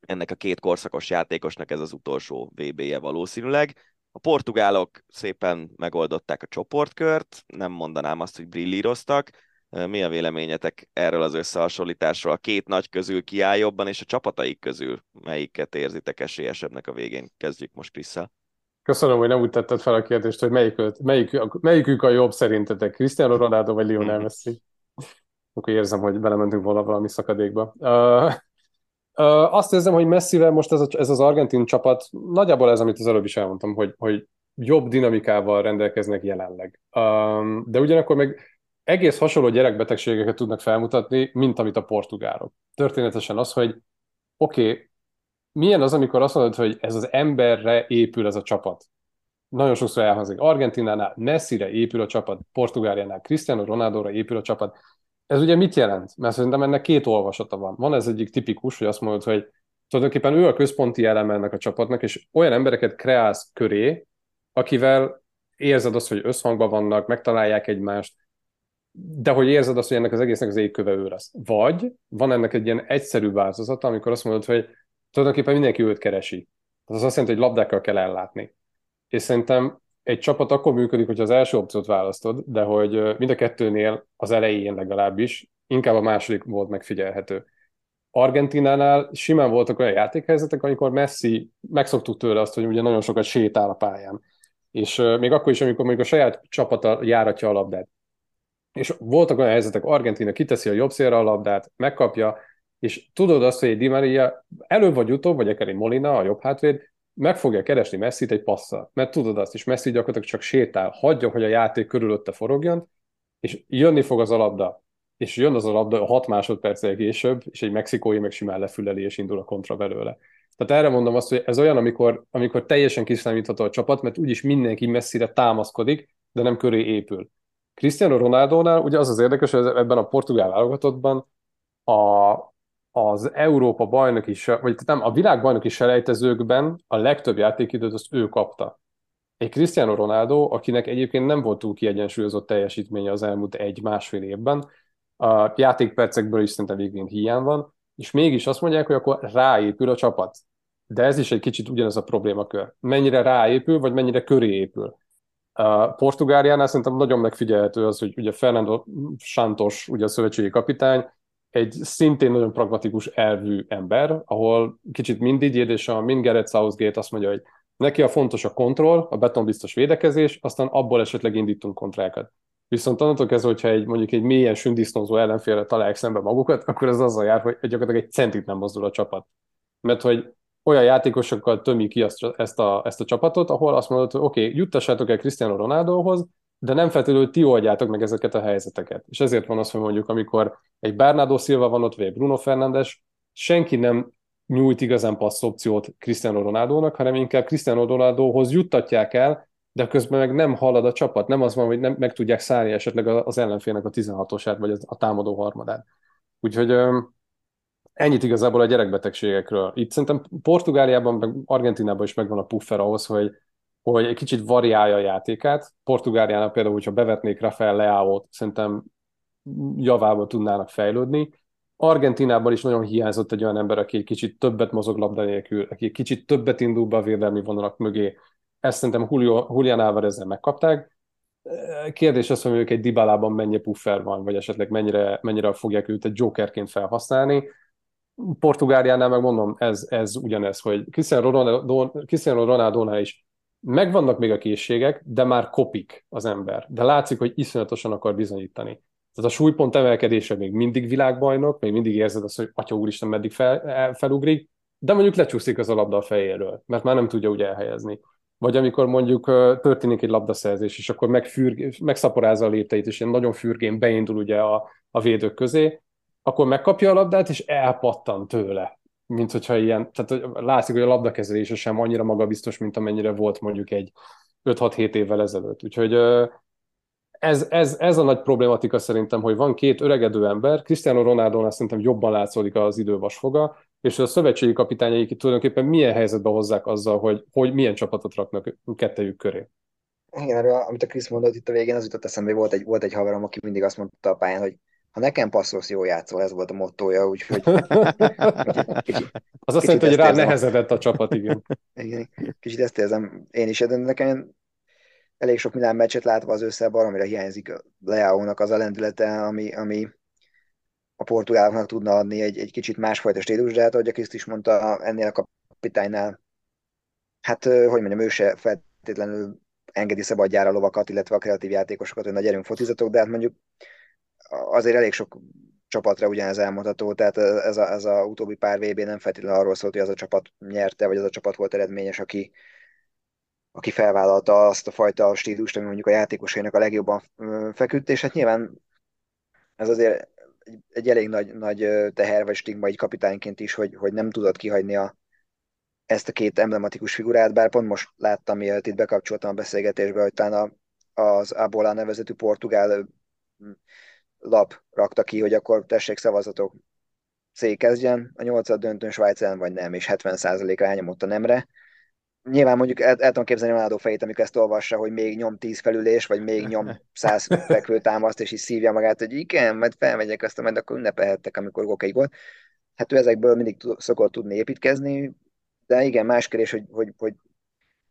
ennek a két korszakos játékosnak ez az utolsó VB-je valószínűleg. A portugálok szépen megoldották a csoportkört, nem mondanám azt, hogy brillíroztak, mi a véleményetek erről az összehasonlításról? A két nagy közül ki áll jobban, és a csapataik közül melyiket érzitek esélyesebbnek a végén? Kezdjük most Krisztel. Köszönöm, hogy nem úgy tetted fel a kérdést, hogy melyik, melyik, melyikük a jobb szerintetek, Cristiano Ronaldo vagy Lionel mhm. Messi? Akkor érzem, hogy belementünk volna valami szakadékba. Uh, uh, azt érzem, hogy Messivel most ez, a, ez az argentin csapat, nagyjából ez, amit az előbb is elmondtam, hogy, hogy jobb dinamikával rendelkeznek jelenleg. Um, de ugyanakkor meg egész hasonló gyerekbetegségeket tudnak felmutatni, mint amit a portugálok. Történetesen az, hogy oké, okay, milyen az, amikor azt mondod, hogy ez az emberre épül ez a csapat. Nagyon sokszor elhangzik. Argentinánál Messire épül a csapat, Portugáliánál Cristiano Ronaldo-ra épül a csapat. Ez ugye mit jelent? Mert szerintem ennek két olvasata van. Van ez egyik tipikus, hogy azt mondod, hogy tulajdonképpen ő a központi eleme ennek a csapatnak, és olyan embereket kreálsz köré, akivel érzed azt, hogy összhangban vannak, megtalálják egymást, de hogy érzed azt, hogy ennek az egésznek az égköve ő lesz. Vagy van ennek egy ilyen egyszerű változata, amikor azt mondod, hogy tulajdonképpen mindenki őt keresi. Az azt jelenti, hogy labdákkal kell ellátni. És szerintem egy csapat akkor működik, hogy az első opciót választod, de hogy mind a kettőnél az elején legalábbis inkább a második volt megfigyelhető. Argentinánál simán voltak olyan játékhelyzetek, amikor Messi megszoktuk tőle azt, hogy ugye nagyon sokat sétál a pályán. És még akkor is, amikor még a saját csapata járatja a labdát és voltak olyan helyzetek, Argentina kiteszi a jobb szélre a labdát, megkapja, és tudod azt, hogy egy Di Maria előbb vagy utóbb, vagy akár egy Molina, a jobb hátvéd, meg fogja keresni Messi-t egy passzal. Mert tudod azt is, Messi gyakorlatilag csak sétál, hagyja, hogy a játék körülötte forogjon, és jönni fog az a labda. És jön az a labda 6 másodperccel később, és egy mexikói meg simán lefüleli, és indul a kontra belőle. Tehát erre mondom azt, hogy ez olyan, amikor, amikor teljesen kiszámítható a csapat, mert úgyis mindenki messzire támaszkodik, de nem köré épül. Cristiano Ronaldo-nál ugye az az érdekes, hogy ebben a portugál válogatottban a, az Európa bajnok is, vagy nem, a világ bajnoki selejtezőkben a legtöbb játékidőt azt ő kapta. Egy Cristiano Ronaldo, akinek egyébként nem volt túl kiegyensúlyozott teljesítménye az elmúlt egy-másfél évben, a játékpercekből is szerintem végén hiány van, és mégis azt mondják, hogy akkor ráépül a csapat. De ez is egy kicsit ugyanez a problémakör. Mennyire ráépül, vagy mennyire köré épül. A Portugáliánál szerintem nagyon megfigyelhető az, hogy ugye Fernando Santos, ugye a szövetségi kapitány, egy szintén nagyon pragmatikus elvű ember, ahol kicsit mindig és a mind Gareth Southgate azt mondja, hogy neki a fontos a kontroll, a betonbiztos védekezés, aztán abból esetleg indítunk kontrákat. Viszont onnantól kezdve, hogyha egy, mondjuk egy mélyen sündisznózó ellenfélre találják szembe magukat, akkor ez azzal jár, hogy gyakorlatilag egy centit nem mozdul a csapat. Mert hogy olyan játékosokkal tömi ki azt, ezt, a, ezt a csapatot, ahol azt mondod, hogy oké, okay, juttassátok el Cristiano Ronaldohoz, de nem feltétlenül ti oldjátok meg ezeket a helyzeteket. És ezért van az, hogy mondjuk, amikor egy Bernardo Silva van ott, vagy egy Bruno Fernandes, senki nem nyújt igazán passz opciót Cristiano Ronaldónak, hanem inkább Cristiano Ronaldohoz juttatják el, de közben meg nem halad a csapat, nem az van, hogy nem meg tudják szállni esetleg az ellenfélnek a 16-osát, vagy a támadó harmadát. Úgyhogy ennyit igazából a gyerekbetegségekről. Itt szerintem Portugáliában, meg Argentinában is megvan a puffer ahhoz, hogy, hogy egy kicsit variálja a játékát. Portugáliának például, hogyha bevetnék Rafael Leao-t, szerintem javába tudnának fejlődni. Argentinában is nagyon hiányzott egy olyan ember, aki egy kicsit többet mozog labda nélkül, aki egy kicsit többet indul be a védelmi vonalak mögé. Ezt szerintem Julio, Julian Álvarezzel megkapták. Kérdés az, hogy ők egy Dybálában mennyi puffer van, vagy esetleg mennyire, mennyire fogják őt egy jokerként felhasználni. Portugáliánál meg mondom, ez, ez ugyanez, hogy Cristiano Ronaldo, Cristiano Ronaldo is megvannak még a készségek, de már kopik az ember. De látszik, hogy iszonyatosan akar bizonyítani. Tehát a súlypont emelkedése még mindig világbajnok, még mindig érzed azt, hogy atya úristen meddig fel, felugrik, de mondjuk lecsúszik az a labda a fejéről, mert már nem tudja úgy elhelyezni. Vagy amikor mondjuk történik egy labdaszerzés, és akkor megfürg, megszaporázza a lépteit, és ilyen nagyon fürgén beindul ugye a, a védők közé, akkor megkapja a labdát, és elpattan tőle. Mint hogyha ilyen, tehát látszik, hogy a labdakezelése sem annyira magabiztos, mint amennyire volt mondjuk egy 5-6-7 évvel ezelőtt. Úgyhogy ez, ez, ez a nagy problématika szerintem, hogy van két öregedő ember, Cristiano Ronaldo szerintem jobban látszódik az idővasfoga, és a szövetségi kapitányai tulajdonképpen milyen helyzetbe hozzák azzal, hogy, hogy milyen csapatot raknak kettejük köré. Igen, erről, amit a Krisz mondott itt a végén, az jutott eszembe, volt egy, volt egy haverom, aki mindig azt mondta a pályán, hogy ha nekem passzolsz, jó játszol, ez volt a mottoja, úgyhogy... kicsit, az azt jelenti, hogy rá nehezedett a csapat, igen. igen. Kicsit ezt érzem én is, de nekem elég sok Milán meccset látva az össze amire hiányzik Leao-nak az a lendülete, ami, ami a portugáloknak tudna adni egy, egy kicsit másfajta stílus, de hát ahogy a Kriszt is mondta, ennél a kapitánynál, hát hogy mondjam, ő se feltétlenül engedi szabadjára a lovakat, illetve a kreatív játékosokat, hogy nagy erőn fotizatok, de hát mondjuk azért elég sok csapatra ugyanez elmondható, tehát ez a, ez a utóbbi pár VB nem feltétlenül arról szólt, hogy az a csapat nyerte, vagy az a csapat volt eredményes, aki, aki felvállalta azt a fajta stílust, ami mondjuk a játékosainak a legjobban feküdt, és hát nyilván ez azért egy, egy elég nagy, nagy teher vagy stigma egy kapitányként is, hogy, hogy nem tudod kihagyni a, ezt a két emblematikus figurát, bár pont most láttam, mielőtt itt bekapcsoltam a beszélgetésbe, hogy talán a, az Abola nevezetű portugál lap rakta ki, hogy akkor tessék szavazatok, C kezdjen, a nyolcad döntőn Svájc ellen vagy nem, és 70%-ra elnyomott a nemre. Nyilván mondjuk el, el tudom képzelni Ronaldo fejét, amikor ezt olvassa, hogy még nyom 10 felülés, vagy még nyom 100 fekvő támaszt, és is szívja magát, hogy igen, majd felmegyek azt, majd akkor ünnepelhettek, amikor gok egy gólt. Hát ő ezekből mindig szokott tudni építkezni, de igen, más kérdés, hogy, hogy, hogy,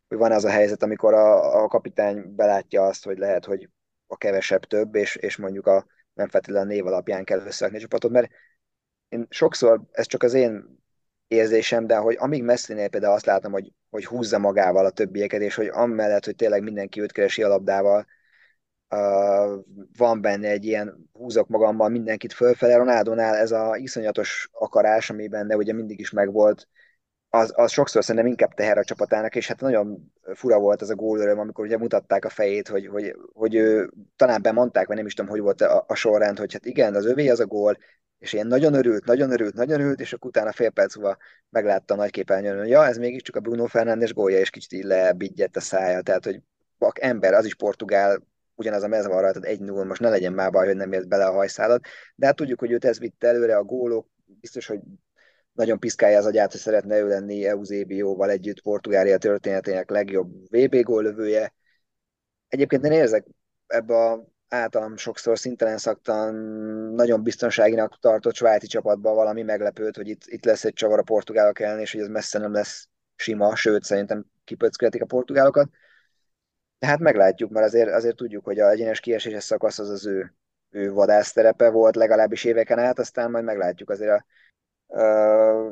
hogy van az a helyzet, amikor a, a kapitány belátja azt, hogy lehet, hogy a kevesebb több, és, és mondjuk a, nem feltétlenül a név alapján kell összerakni a csapatot, mert én sokszor, ez csak az én érzésem, de hogy amíg Messinél például azt látom, hogy, hogy húzza magával a többieket, és hogy amellett, hogy tényleg mindenki őt keresi a labdával, uh, van benne egy ilyen húzok magammal mindenkit fölfele. Ronaldonál ez a iszonyatos akarás, ami benne ugye mindig is megvolt, az, az sokszor szerintem inkább teher a csapatának, és hát nagyon fura volt az a gólöröm, amikor ugye mutatták a fejét, hogy, hogy, hogy ő, talán bemondták, vagy nem is tudom, hogy volt a, a sorrend, hogy hát igen, az övé az a gól, és ilyen nagyon örült, nagyon örült, nagyon örült, és akkor utána fél perc múlva meglátta a nagyképernyőn, hogy ja, ez mégiscsak a Bruno Fernández gólja, és kicsit így lebigyedt a szája, tehát, hogy bak ember, az is portugál, ugyanaz a mez van rajta, egy 0 most ne legyen már baj, hogy nem ért bele a hajszálat, de hát tudjuk, hogy őt ez vitte előre, a gólok, biztos, hogy nagyon piszkálja az agyát, hogy szeretne ő lenni Eusebio-val együtt Portugália történetének legjobb VB góllövője. Egyébként én érzek ebbe a általam sokszor szintelen szaktan nagyon biztonságinak tartott svájci csapatban valami meglepőt, hogy itt, itt lesz egy csavar a portugálok ellen, és hogy ez messze nem lesz sima, sőt szerintem kipöcköletik a portugálokat. hát meglátjuk, mert azért, azért tudjuk, hogy a egyenes kieséses szakasz az az ő, ő vadászterepe volt legalábbis éveken át, aztán majd meglátjuk azért a,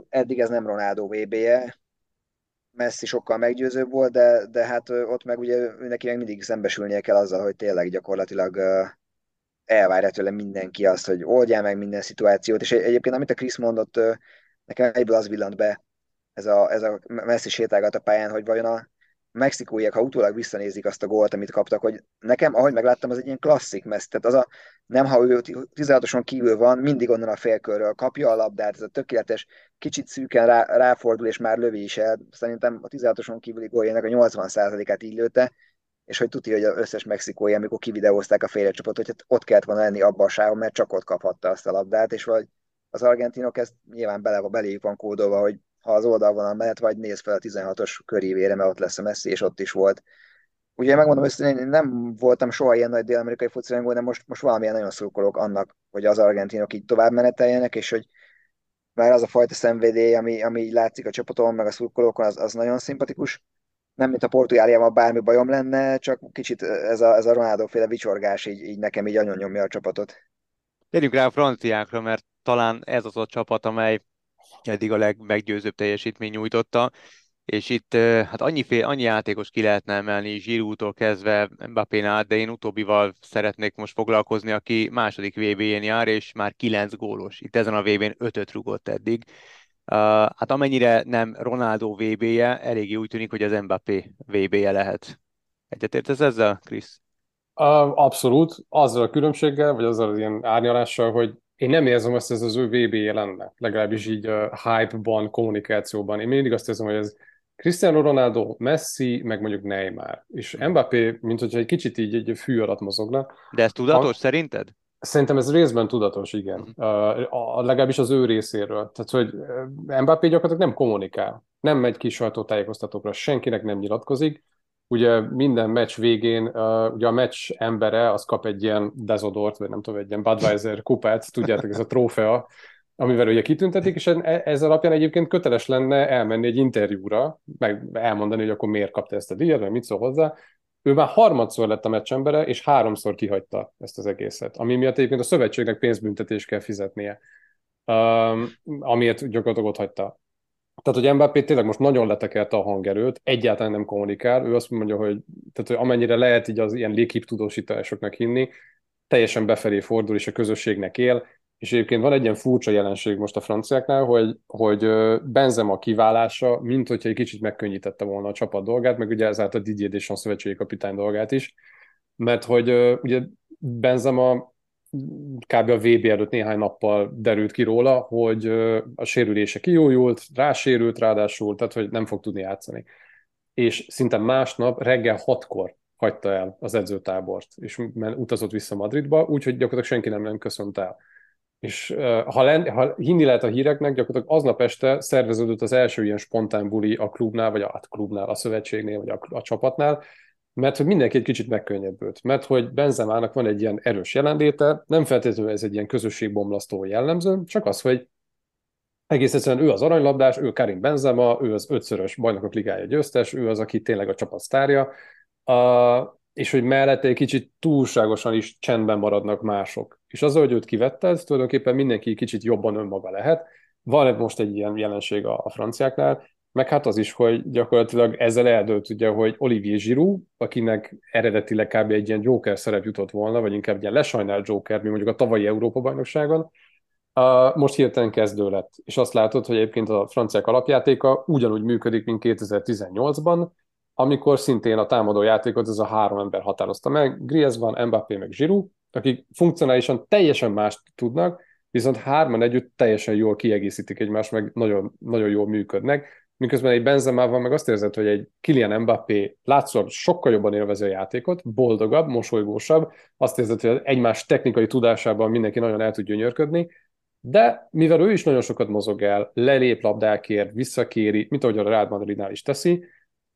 eddig ez nem Ronaldo VB-je, Messi sokkal meggyőzőbb volt, de, de hát ott meg ugye neki meg mindig szembesülnie kell azzal, hogy tényleg gyakorlatilag elvárja tőle mindenki azt, hogy oldjál meg minden szituációt, és egyébként amit a Krisz mondott, nekem egyből az villant be, ez a, ez a Messi sétálgat a pályán, hogy vajon a, mexikóiak, ha utólag visszanézik azt a gólt, amit kaptak, hogy nekem, ahogy megláttam, az egy ilyen klasszik messz. Tehát az a, nem ha ő 16-oson kívül van, mindig onnan a félkörről kapja a labdát, ez a tökéletes, kicsit szűken rá, ráfordul, és már lövi is el. Szerintem a 16-oson kívüli góljának a 80%-át így lőtte, és hogy tudja, hogy az összes mexikói, amikor kivideózták a félrecsapatot, hogy hát ott kellett volna lenni abban a sávon, mert csak ott kaphatta azt a labdát, és vagy az argentinok ezt nyilván bele, beléjük van kódolva, hogy ha az oldalvonal mehet, vagy néz fel a 16-os körévére, mert ott lesz a Messi, és ott is volt. Ugye megmondom hogy én nem voltam soha ilyen nagy dél-amerikai focirangó, de most, most valamilyen nagyon szurkolok annak, hogy az argentinok így tovább meneteljenek, és hogy már az a fajta szenvedély, ami, ami látszik a csapaton, meg a szurkolókon, az, az nagyon szimpatikus. Nem, mint a Portugáliában bármi bajom lenne, csak kicsit ez a, ez a Ronaldo féle vicsorgás így, így nekem így anyonyomja a csapatot. Térjünk rá a franciákra, mert talán ez az a csapat, amely eddig a legmeggyőzőbb teljesítmény nyújtotta, és itt hát annyi, fél, annyi játékos ki lehetne emelni, Zsirútól kezdve mbappé át, de én utóbbival szeretnék most foglalkozni, aki második VB-jén jár, és már kilenc gólos. Itt ezen a VB-n ötöt rugott eddig. Uh, hát amennyire nem Ronaldo VB-je, eléggé úgy tűnik, hogy az Mbappé VB-je lehet. Egyetértesz ezzel, Krisz? Uh, abszolút. Azzal a különbséggel, vagy azzal az ilyen árnyalással, hogy én nem érzem azt, ez az ő vb lenne, legalábbis így a hype-ban, kommunikációban. Én mindig azt érzem, hogy ez Cristiano Ronaldo, Messi, meg mondjuk Neymar. És Mbappé, mint hogyha egy kicsit így egy fű alatt mozogna. De ez tudatos a... szerinted? Szerintem ez részben tudatos, igen. Uh, a, legalábbis az ő részéről. Tehát, hogy Mbappé gyakorlatilag nem kommunikál. Nem megy ki sajtótájékoztatókra, senkinek nem nyilatkozik ugye minden meccs végén uh, ugye a meccs embere az kap egy ilyen dezodort, vagy nem tudom, egy ilyen Budweiser kupát, tudjátok, ez a trófea, amivel ugye kitüntetik, és e, ez alapján egyébként köteles lenne elmenni egy interjúra, meg elmondani, hogy akkor miért kapta ezt a díjat, vagy mit szól hozzá. Ő már harmadszor lett a meccs embere, és háromszor kihagyta ezt az egészet, ami miatt egyébként a szövetségnek pénzbüntetést kell fizetnie, um, amiért gyakorlatilag ott hagyta. Tehát, hogy Mbappé tényleg most nagyon letekelte a hangerőt, egyáltalán nem kommunikál, ő azt mondja, hogy, tehát, hogy amennyire lehet így az ilyen légkép tudósításoknak hinni, teljesen befelé fordul, és a közösségnek él, és egyébként van egy ilyen furcsa jelenség most a franciáknál, hogy, hogy Benzema kiválása, mint hogyha egy kicsit megkönnyítette volna a csapat dolgát, meg ugye ezáltal Didier Deschamps szövetségi kapitány dolgát is, mert hogy ugye Benzema kb. a VB előtt néhány nappal derült ki róla, hogy a sérülése kiújult, rásérült ráadásul, tehát hogy nem fog tudni játszani. És szinte másnap reggel hatkor hagyta el az edzőtábort, és utazott vissza Madridba, úgyhogy gyakorlatilag senki nem, nem köszönt el. És ha, len, ha hinni lehet a híreknek, gyakorlatilag aznap este szerveződött az első ilyen spontán buli a klubnál, vagy a klubnál, a szövetségnél, vagy a, a csapatnál, mert hogy mindenki egy kicsit megkönnyebbült, mert hogy Benzemának van egy ilyen erős jelenléte, nem feltétlenül ez egy ilyen közösségbomlasztó jellemző, csak az, hogy egész egyszerűen ő az aranylabdás, ő Karim Benzema, ő az ötszörös bajnokok ligája győztes, ő az, aki tényleg a csapat sztárja, a, és hogy mellette egy kicsit túlságosan is csendben maradnak mások. És az, hogy őt kivetted, tulajdonképpen mindenki kicsit jobban önmaga lehet. Van most egy ilyen jelenség a, a franciáknál, meg hát az is, hogy gyakorlatilag ezzel eldőlt ugye, hogy Olivier Giroud, akinek eredetileg kb. egy ilyen Joker szerep jutott volna, vagy inkább ilyen lesajnált Joker, mi mondjuk a tavalyi Európa-bajnokságon, most hirtelen kezdő lett. És azt látod, hogy egyébként a franciák alapjátéka ugyanúgy működik, mint 2018-ban, amikor szintén a támadó játékot ez a három ember határozta meg, Griezmann, Mbappé meg Giroud, akik funkcionálisan teljesen mást tudnak, viszont hárman együtt teljesen jól kiegészítik egymást, meg nagyon, nagyon jól működnek miközben egy Benzemával meg azt érzed, hogy egy Kylian Mbappé látszólag sokkal jobban élvezi a játékot, boldogabb, mosolygósabb, azt érzed, hogy egymás technikai tudásában mindenki nagyon el tud gyönyörködni, de mivel ő is nagyon sokat mozog el, lelép labdákért, visszakéri, mint ahogy a Real Madridnál is teszi,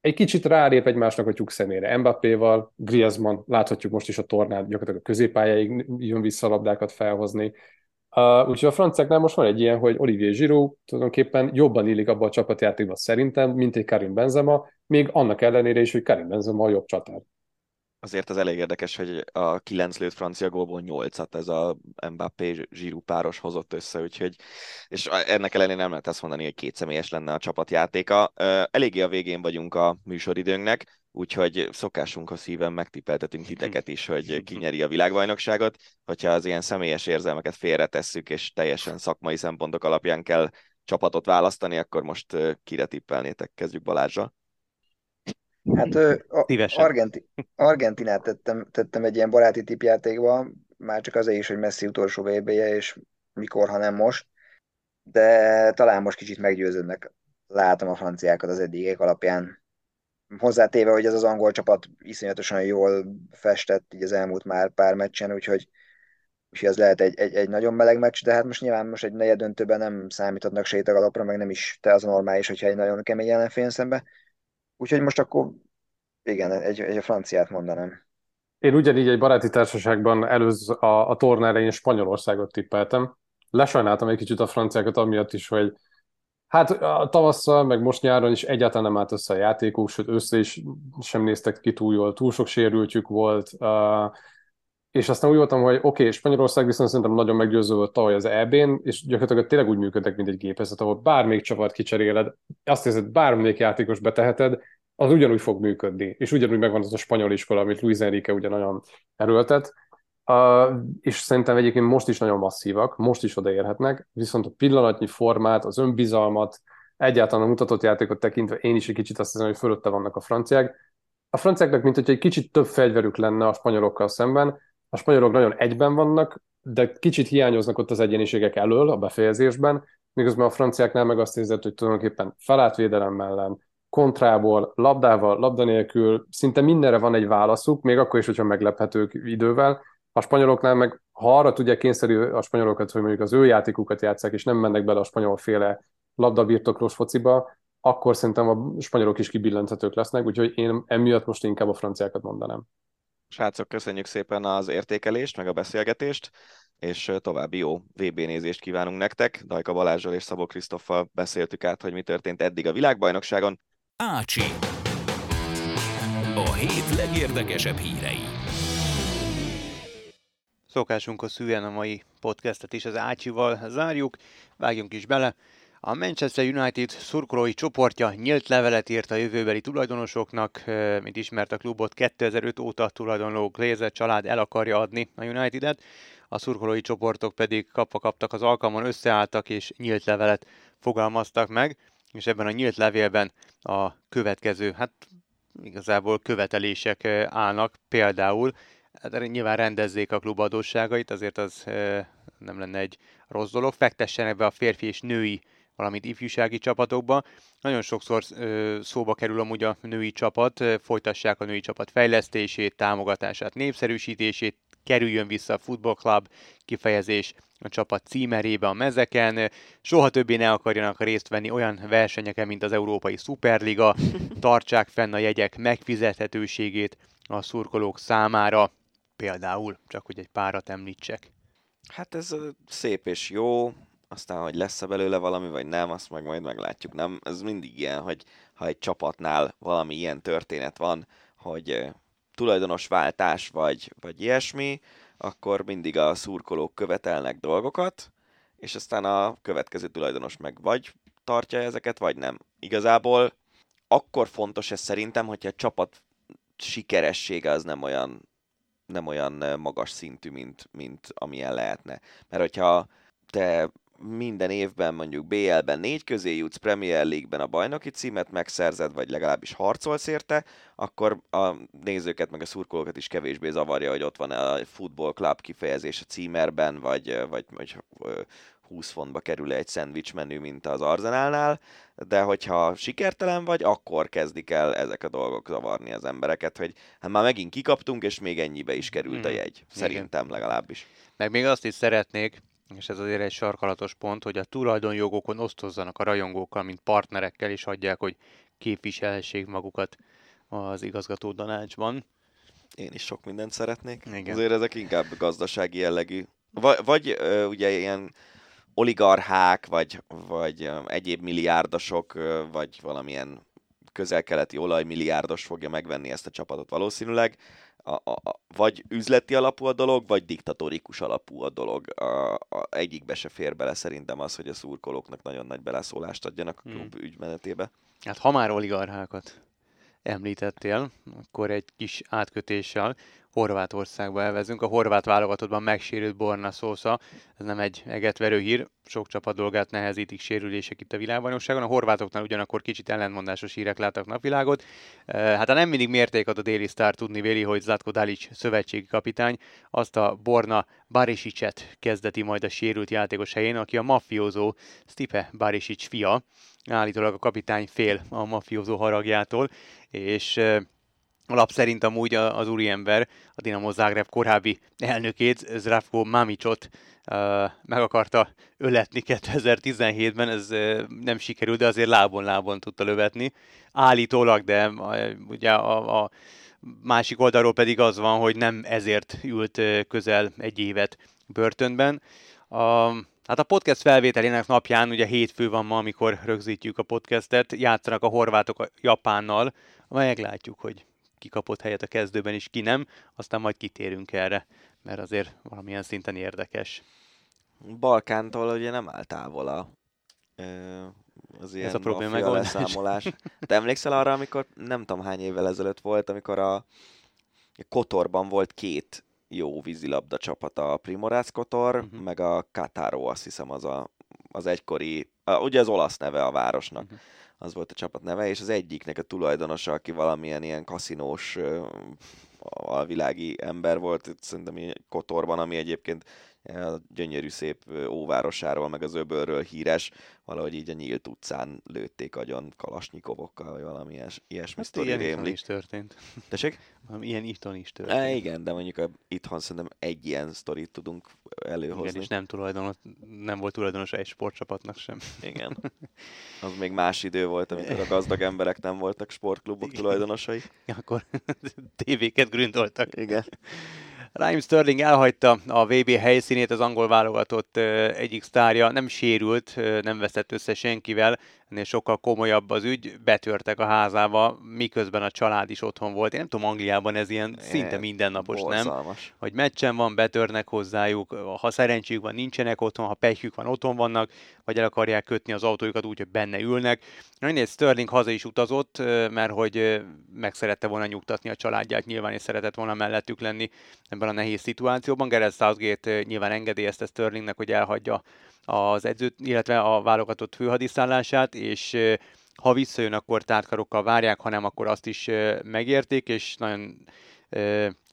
egy kicsit rálép egymásnak a tyúk szemére. Mbappéval, Griezmann, láthatjuk most is a tornát, gyakorlatilag a középpályáig jön vissza labdákat felhozni. Uh, úgyhogy a franciáknál most van egy ilyen, hogy Olivier Giroud tulajdonképpen jobban illik abba a csapatjátékba szerintem, mint egy Karim Benzema, még annak ellenére is, hogy Karim Benzema a jobb csatár. Azért az elég érdekes, hogy a 9 lőtt francia gólból 8-at ez a Mbappé zsírú páros hozott össze, úgyhogy, és ennek ellenére nem lehet azt mondani, hogy két személyes lenne a csapatjátéka. Eléggé a végén vagyunk a műsoridőnknek, úgyhogy szokásunk a szíven megtippeltetünk titeket is, hogy ki nyeri a világbajnokságot. Hogyha az ilyen személyes érzelmeket félretesszük, és teljesen szakmai szempontok alapján kell csapatot választani, akkor most kire tippelnétek? Kezdjük Balázsra. Hát a, Argenti, Argentinát tettem, tettem egy ilyen baráti tipjátékba, már csak azért is, hogy Messi utolsó vb és mikor, ha nem most, de talán most kicsit meggyőződnek látom a franciákat az eddigek alapján. Hozzátéve, hogy ez az angol csapat iszonyatosan jól festett így az elmúlt már pár meccsen, úgyhogy, úgyhogy ez lehet egy, egy, egy nagyon meleg meccs, de hát most nyilván most egy negyed döntőben nem számíthatnak sétagalapra, meg nem is te az normális, hogyha egy nagyon kemény ellenfél szembe. Úgyhogy most akkor igen, egy, egy a franciát mondanám. Én ugyanígy egy baráti társaságban előz a, a torna elején Spanyolországot tippeltem. Lesajnáltam egy kicsit a franciákat amiatt is, hogy hát a tavasszal, meg most nyáron is egyáltalán nem állt össze a játékuk, sőt össze is sem néztek ki túl jól, túl sok sérültjük volt, uh, és aztán úgy voltam, hogy oké, okay, Spanyolország viszont szerintem nagyon meggyőző volt tavaly az EB-n, és gyakorlatilag tényleg úgy működnek, mint egy gépezet, ahol bármelyik csapat kicseréled, azt hiszed, bármelyik játékos beteheted, az ugyanúgy fog működni, és ugyanúgy megvan az a spanyol iskola, amit Luis Enrique ugye nagyon erőltet, uh, és szerintem egyébként most is nagyon masszívak, most is odaérhetnek, viszont a pillanatnyi formát, az önbizalmat, egyáltalán a mutatott játékot tekintve én is egy kicsit azt hiszem, hogy fölötte vannak a franciák. A franciáknak, mint hogy egy kicsit több fegyverük lenne a spanyolokkal szemben, a spanyolok nagyon egyben vannak, de kicsit hiányoznak ott az egyéniségek elől a befejezésben, miközben a franciáknál meg azt érzed, hogy tulajdonképpen felátvédelem ellen, kontrából, labdával, labda nélkül, szinte mindenre van egy válaszuk, még akkor is, hogyha meglephetők idővel. A spanyoloknál meg, ha arra tudják kényszerű a spanyolokat, hogy mondjuk az ő játékukat játszák, és nem mennek bele a spanyolféle labdabirtoklós fociba, akkor szerintem a spanyolok is kibillenthetők lesznek, úgyhogy én emiatt most inkább a franciákat mondanám. Srácok, köszönjük szépen az értékelést, meg a beszélgetést, és további jó VB nézést kívánunk nektek. Dajka Balázsral és Szabó Krisztoffal beszéltük át, hogy mi történt eddig a világbajnokságon. Ácsi. A hét legérdekesebb hírei. Szokásunk szűen a mai podcastet is az Ácsival zárjuk, vágjunk is bele. A Manchester United szurkolói csoportja nyílt levelet írt a jövőbeli tulajdonosoknak, mint ismert a klubot 2005 óta tulajdonló Glazer család el akarja adni a United-et, a szurkolói csoportok pedig kapva kaptak az alkalmon, összeálltak és nyílt levelet fogalmaztak meg, és ebben a nyílt levélben a következő, hát igazából követelések állnak, például hát nyilván rendezzék a klub adósságait, azért az nem lenne egy rossz dolog, fektessenek be a férfi és női valamint ifjúsági csapatokba. Nagyon sokszor ö, szóba kerül amúgy a női csapat, folytassák a női csapat fejlesztését, támogatását, népszerűsítését, kerüljön vissza a Football Club kifejezés a csapat címerébe a mezeken, soha többé ne akarjanak részt venni olyan versenyeken, mint az Európai Superliga, tartsák fenn a jegyek megfizethetőségét a szurkolók számára, például, csak hogy egy párat említsek. Hát ez szép és jó, aztán, hogy lesz-e belőle valami, vagy nem, azt meg majd meglátjuk. Nem, ez mindig ilyen, hogy ha egy csapatnál valami ilyen történet van, hogy tulajdonos váltás, vagy, vagy ilyesmi, akkor mindig a szurkolók követelnek dolgokat, és aztán a következő tulajdonos meg vagy tartja ezeket, vagy nem. Igazából akkor fontos ez szerintem, hogyha a csapat sikeressége az nem olyan, nem olyan magas szintű, mint, mint amilyen lehetne. Mert hogyha te minden évben mondjuk BL-ben négy közé jutsz, Premier League-ben a bajnoki címet megszerzed, vagy legalábbis harcolsz érte, akkor a nézőket meg a szurkolókat is kevésbé zavarja, hogy ott van a Football Club kifejezés a címerben, vagy, vagy, vagy 20 fontba kerül egy szendvics menü, mint az Arzenálnál, de hogyha sikertelen vagy, akkor kezdik el ezek a dolgok zavarni az embereket, hogy hát már megint kikaptunk, és még ennyibe is került a hmm. jegy. Szerintem legalábbis. Meg még azt is szeretnék, és ez azért egy sarkalatos pont, hogy a tulajdonjogokon osztozzanak a rajongókkal, mint partnerekkel, és adják, hogy képviselhessék magukat az igazgató tanácsban. Én is sok mindent szeretnék. Igen. Azért ezek inkább gazdasági jellegű. Vagy, vagy ö, ugye ilyen oligarchák, vagy, vagy egyéb milliárdosok, vagy valamilyen közel-keleti olajmilliárdos fogja megvenni ezt a csapatot valószínűleg, a, a, a, vagy üzleti alapú a dolog, vagy diktatórikus alapú a dolog. A, a, egyikbe se fér bele szerintem az, hogy a szurkolóknak nagyon nagy beleszólást adjanak a klub hmm. ügymenetébe. Hát ha már oligarchákat említettél, akkor egy kis átkötéssel Horvátországba elvezünk. A horvát válogatottban megsérült Borna Szósza, ez nem egy egetverő hír, sok csapat dolgát nehezítik sérülések itt a világbajnokságon. A horvátoknál ugyanakkor kicsit ellentmondásos hírek láttak napvilágot. Hát a nem mindig mérték ad a déli sztár tudni véli, hogy Zlatko Dalic szövetségi kapitány azt a Borna Barisicet kezdeti majd a sérült játékos helyén, aki a mafiózó Stipe Barisic fia. Állítólag a kapitány fél a mafiózó haragjától, és Alap szerint amúgy az úriember, a Dinamo Zagreb korábbi elnökét, Zdravko Mamicot uh, meg akarta öletni 2017-ben, ez nem sikerült, de azért lábon-lábon tudta lövetni. Állítólag, de ugye a, a másik oldalról pedig az van, hogy nem ezért ült közel egy évet börtönben. A, Hát a podcast felvételének napján, ugye hétfő van ma, amikor rögzítjük a podcastet, játszanak a horvátok a Japánnal, meglátjuk, hogy ki kapott helyet a kezdőben, és ki nem, aztán majd kitérünk erre, mert azért valamilyen szinten érdekes. Balkántól ugye nem áll távol a, az ilyen Ez a probléma leszámolás. Te emlékszel arra, amikor nem tudom hány évvel ezelőtt volt, amikor a Kotorban volt két jó vízilabda csapata, a Primorász Kotor, uh-huh. meg a Katáró, azt hiszem az a, az egykori, a, ugye az olasz neve a városnak. Uh-huh az volt a csapat neve, és az egyiknek a tulajdonosa, aki valamilyen ilyen kaszinós alvilági ember volt, szerintem Kotorban, ami egyébként a gyönyörű szép óvárosáról, meg az öbölről híres, valahogy így a nyílt utcán lőtték agyon kalasnyikovokkal, vagy valami ilyes, ilyesmi hát sztori ilyen rémlik. is történt. Tessék? Ilyen itthon is történt. E, igen, de mondjuk a, itthon szerintem egy ilyen sztorit tudunk előhozni. Igen, és nem, tulajdonos, nem volt tulajdonosa egy sportcsapatnak sem. Igen. Az még más idő volt, amikor a gazdag emberek nem voltak sportklubok tulajdonosai. Ja, akkor tévéket gründoltak. Igen. Raheem Sterling elhagyta a VB helyszínét, az angol válogatott egyik sztárja, nem sérült, nem veszett össze senkivel, ennél sokkal komolyabb az ügy, betörtek a házába, miközben a család is otthon volt. Én nem tudom, Angliában ez ilyen szinte mindennapos, borzalmas. nem? Hogy meccsen van, betörnek hozzájuk, ha szerencséjük van, nincsenek otthon, ha pehjük van, otthon vannak, vagy el akarják kötni az autójukat úgy, hogy benne ülnek. Ennél Sterling haza is utazott, mert hogy meg szerette volna nyugtatni a családját, nyilván és szeretett volna mellettük lenni ebben a nehéz szituációban. Gareth Southgate nyilván engedélyezte Sterlingnek, hogy elhagyja az edzőt, illetve a válogatott főhadiszállását, és ha visszajön, akkor tártkarokkal várják, ha nem, akkor azt is megérték, és nagyon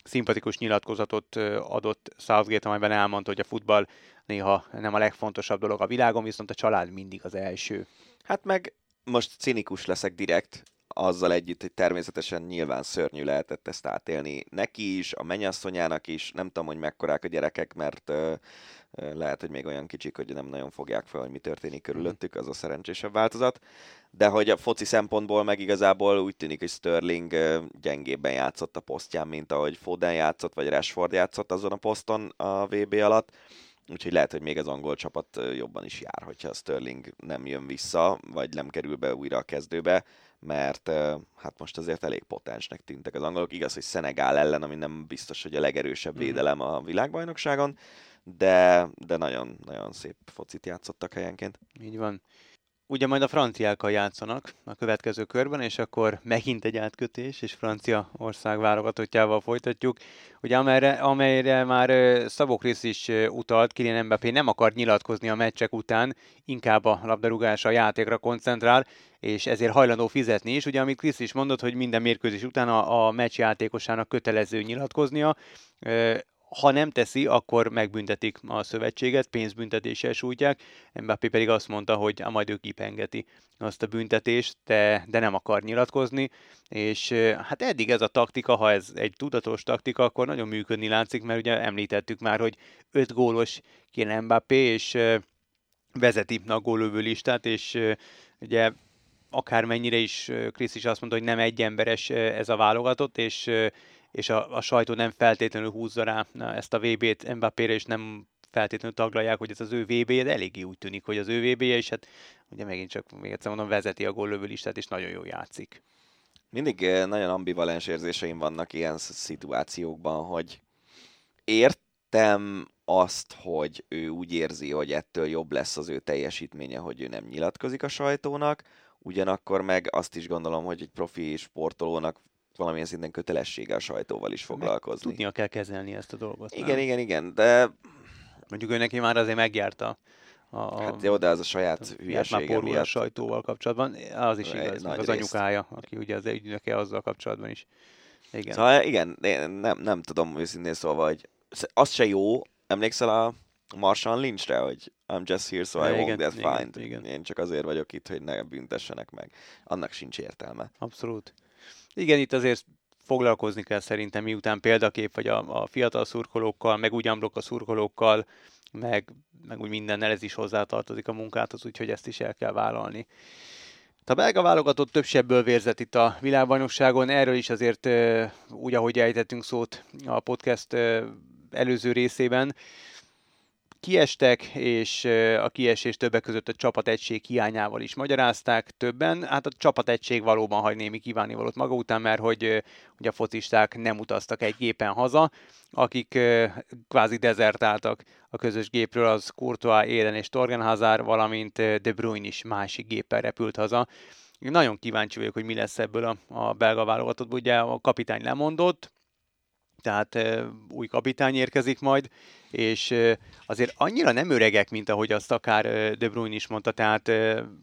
szimpatikus nyilatkozatot adott Southgate, amelyben elmondta, hogy a futball néha nem a legfontosabb dolog a világon, viszont a család mindig az első. Hát meg most cinikus leszek direkt, azzal együtt, hogy természetesen nyilván szörnyű lehetett ezt átélni neki is, a mennyasszonyának is, nem tudom, hogy mekkorák a gyerekek, mert lehet, hogy még olyan kicsik, hogy nem nagyon fogják fel, hogy mi történik körülöttük, az a szerencsésebb változat. De hogy a foci szempontból meg igazából úgy tűnik, hogy Sterling gyengébben játszott a posztján, mint ahogy Foden játszott, vagy Rashford játszott azon a poszton a VB alatt. Úgyhogy lehet, hogy még az angol csapat jobban is jár, hogyha Sterling nem jön vissza, vagy nem kerül be újra a kezdőbe, mert hát most azért elég potensnek tűntek az angolok. Igaz, hogy Szenegál ellen, ami nem biztos, hogy a legerősebb mhm. védelem a világbajnokságon, de, de nagyon, nagyon szép focit játszottak helyenként. Így van. Ugye majd a franciákkal játszanak a következő körben, és akkor megint egy átkötés, és Francia ország válogatottjával folytatjuk. Ugye amelyre, amelyre már Szabó Krisz is utalt, Kylian Mbappé nem akar nyilatkozni a meccsek után, inkább a labdarúgás a játékra koncentrál, és ezért hajlandó fizetni is. Ugye amit Krisz is mondott, hogy minden mérkőzés után a, a meccs játékosának kötelező nyilatkoznia, ha nem teszi, akkor megbüntetik a szövetséget, pénzbüntetéssel sújtják. Mbappé pedig azt mondta, hogy majd ő kipengeti azt a büntetést, de, de nem akar nyilatkozni, és hát eddig ez a taktika, ha ez egy tudatos taktika, akkor nagyon működni látszik, mert ugye említettük már, hogy öt gólos kéne Mbappé, és vezeti a gólövő listát, és ugye akármennyire is Krisz is azt mondta, hogy nem egy emberes ez a válogatott, és és a, a sajtó nem feltétlenül húzza rá ezt a VB-t Mbappére, és nem feltétlenül taglalják, hogy ez az ő vb de eléggé úgy tűnik, hogy az ő VB-je, és hát ugye megint csak még egyszer mondom, vezeti a góllövő listát, és nagyon jól játszik. mindig nagyon ambivalens érzéseim vannak ilyen szituációkban, hogy értem azt, hogy ő úgy érzi, hogy ettől jobb lesz az ő teljesítménye, hogy ő nem nyilatkozik a sajtónak, ugyanakkor meg azt is gondolom, hogy egy profi sportolónak valamilyen szinten kötelessége a sajtóval is foglalkozni. Meg tudnia kell kezelni ezt a dolgot. Igen, nem? igen, igen, de... Mondjuk ő neki már azért megjárta a, hát jó, de az a saját hülyesége már miatt. a sajtóval kapcsolatban, az is igaz, az részt. anyukája, aki ugye az ügynöke azzal kapcsolatban is. Igen. Szóval igen, én nem, nem tudom őszintén szóval, hogy az se jó, emlékszel a Marshawn Lynchre, hogy I'm just here, so I won't get fined. Igen. Én csak azért vagyok itt, hogy ne büntessenek meg. Annak sincs értelme. Abszolút. Igen, itt azért foglalkozni kell szerintem, miután példakép vagy a, a fiatal szurkolókkal, meg úgy a szurkolókkal, meg, meg úgy mindennel ez is hozzátartozik a munkáthoz, úgyhogy ezt is el kell vállalni. A belga válogatott több sebből vérzett itt a világbajnokságon, erről is azért úgy, ahogy ejtettünk szót a podcast előző részében, kiestek, és a kiesés többek között a csapategység hiányával is magyarázták többen. Hát a csapategység valóban hagy némi kívánivalót maga után, mert hogy, hogy a focisták nem utaztak egy gépen haza, akik kvázi dezertáltak a közös gépről, az Courtois, Éden és Torgen Hazard, valamint De Bruyne is másik géppel repült haza. Nagyon kíváncsi vagyok, hogy mi lesz ebből a, a belga válogatott. Ugye a kapitány lemondott, tehát új kapitány érkezik majd, és azért annyira nem öregek, mint ahogy azt akár De Bruyne is mondta, tehát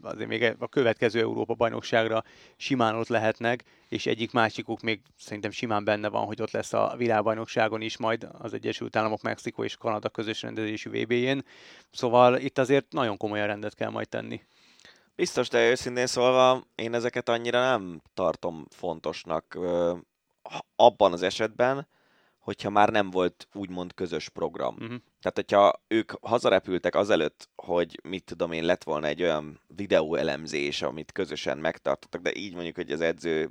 azért még a következő Európa-bajnokságra simán ott lehetnek, és egyik másikuk még szerintem simán benne van, hogy ott lesz a világbajnokságon is majd az Egyesült Államok, Mexikó és Kanada közös rendezésű VB-jén. Szóval itt azért nagyon komolyan rendet kell majd tenni. Biztos, de őszintén szólva én ezeket annyira nem tartom fontosnak abban az esetben, hogyha már nem volt úgymond közös program. Uh-huh. Tehát, hogyha ők hazarepültek azelőtt, hogy mit tudom én, lett volna egy olyan videóelemzés, amit közösen megtartottak, de így mondjuk, hogy az edző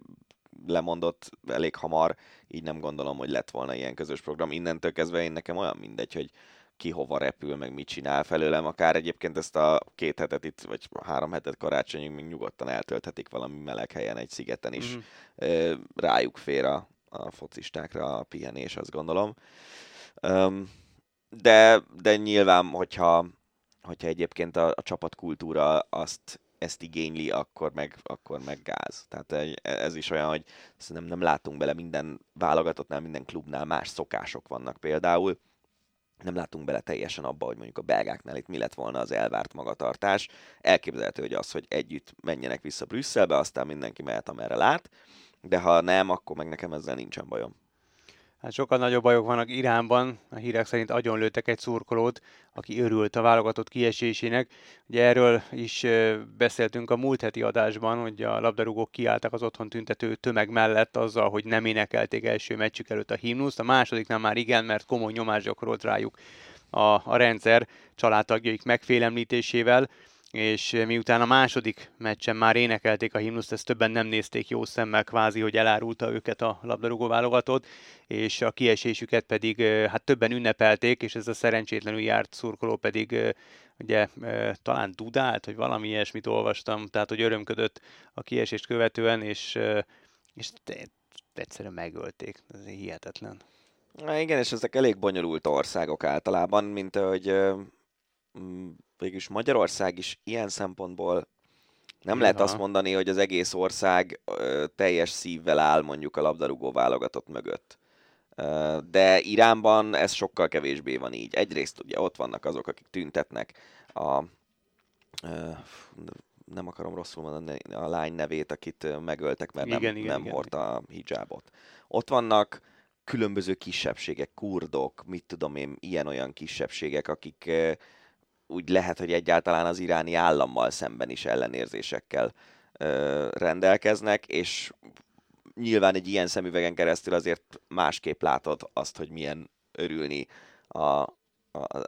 lemondott elég hamar, így nem gondolom, hogy lett volna ilyen közös program. Innentől kezdve én nekem olyan mindegy, hogy ki hova repül, meg mit csinál felőlem, akár egyébként ezt a két hetet itt, vagy három hetet karácsonyig még nyugodtan eltölthetik valami meleg helyen egy szigeten is. Mm. Rájuk fér a, a focistákra a pihenés, azt gondolom. De, de nyilván, hogyha, hogyha egyébként a, a csapatkultúra azt ezt igényli, akkor meg, akkor meg gáz. Tehát ez is olyan, hogy szerintem nem látunk bele minden válogatottnál, minden klubnál más szokások vannak például. Nem látunk bele teljesen abba, hogy mondjuk a belgáknál itt mi lett volna az elvárt magatartás. Elképzelhető, hogy az, hogy együtt menjenek vissza Brüsszelbe, aztán mindenki mehet, amerre lát de ha nem, akkor meg nekem ezzel nincsen bajom. Hát sokkal nagyobb bajok vannak Iránban, a hírek szerint agyonlőttek egy szurkolót, aki örült a válogatott kiesésének. Ugye erről is beszéltünk a múlt heti adásban, hogy a labdarúgók kiálltak az otthon tüntető tömeg mellett azzal, hogy nem énekelték első meccsük előtt a himnuszt. A másodiknál már igen, mert komoly nyomás gyakorolt rájuk a, a rendszer családtagjaik megfélemlítésével és miután a második meccsen már énekelték a himnuszt, ezt többen nem nézték jó szemmel kvázi, hogy elárulta őket a labdarúgó válogatott, és a kiesésüket pedig hát többen ünnepelték, és ez a szerencsétlenül járt szurkoló pedig ugye talán dudált, hogy valami ilyesmit olvastam, tehát hogy örömködött a kiesést követően, és, és egyszerűen megölték. Ez hihetetlen. Na igen, és ezek elég bonyolult országok általában, mint hogy végülis Magyarország is ilyen szempontból nem Aha. lehet azt mondani, hogy az egész ország ö, teljes szívvel áll mondjuk a labdarúgó válogatott mögött. Ö, de Iránban ez sokkal kevésbé van így. Egyrészt ugye ott vannak azok, akik tüntetnek a ö, nem akarom rosszul mondani a lány nevét, akit megöltek, mert igen, nem, igen, nem igen, hordta a hijabot. Ott vannak különböző kisebbségek, kurdok, mit tudom én, ilyen-olyan kisebbségek, akik úgy lehet, hogy egyáltalán az iráni állammal szemben is ellenérzésekkel ö, rendelkeznek, és nyilván egy ilyen szemüvegen keresztül azért másképp látod azt, hogy milyen örülni a, a,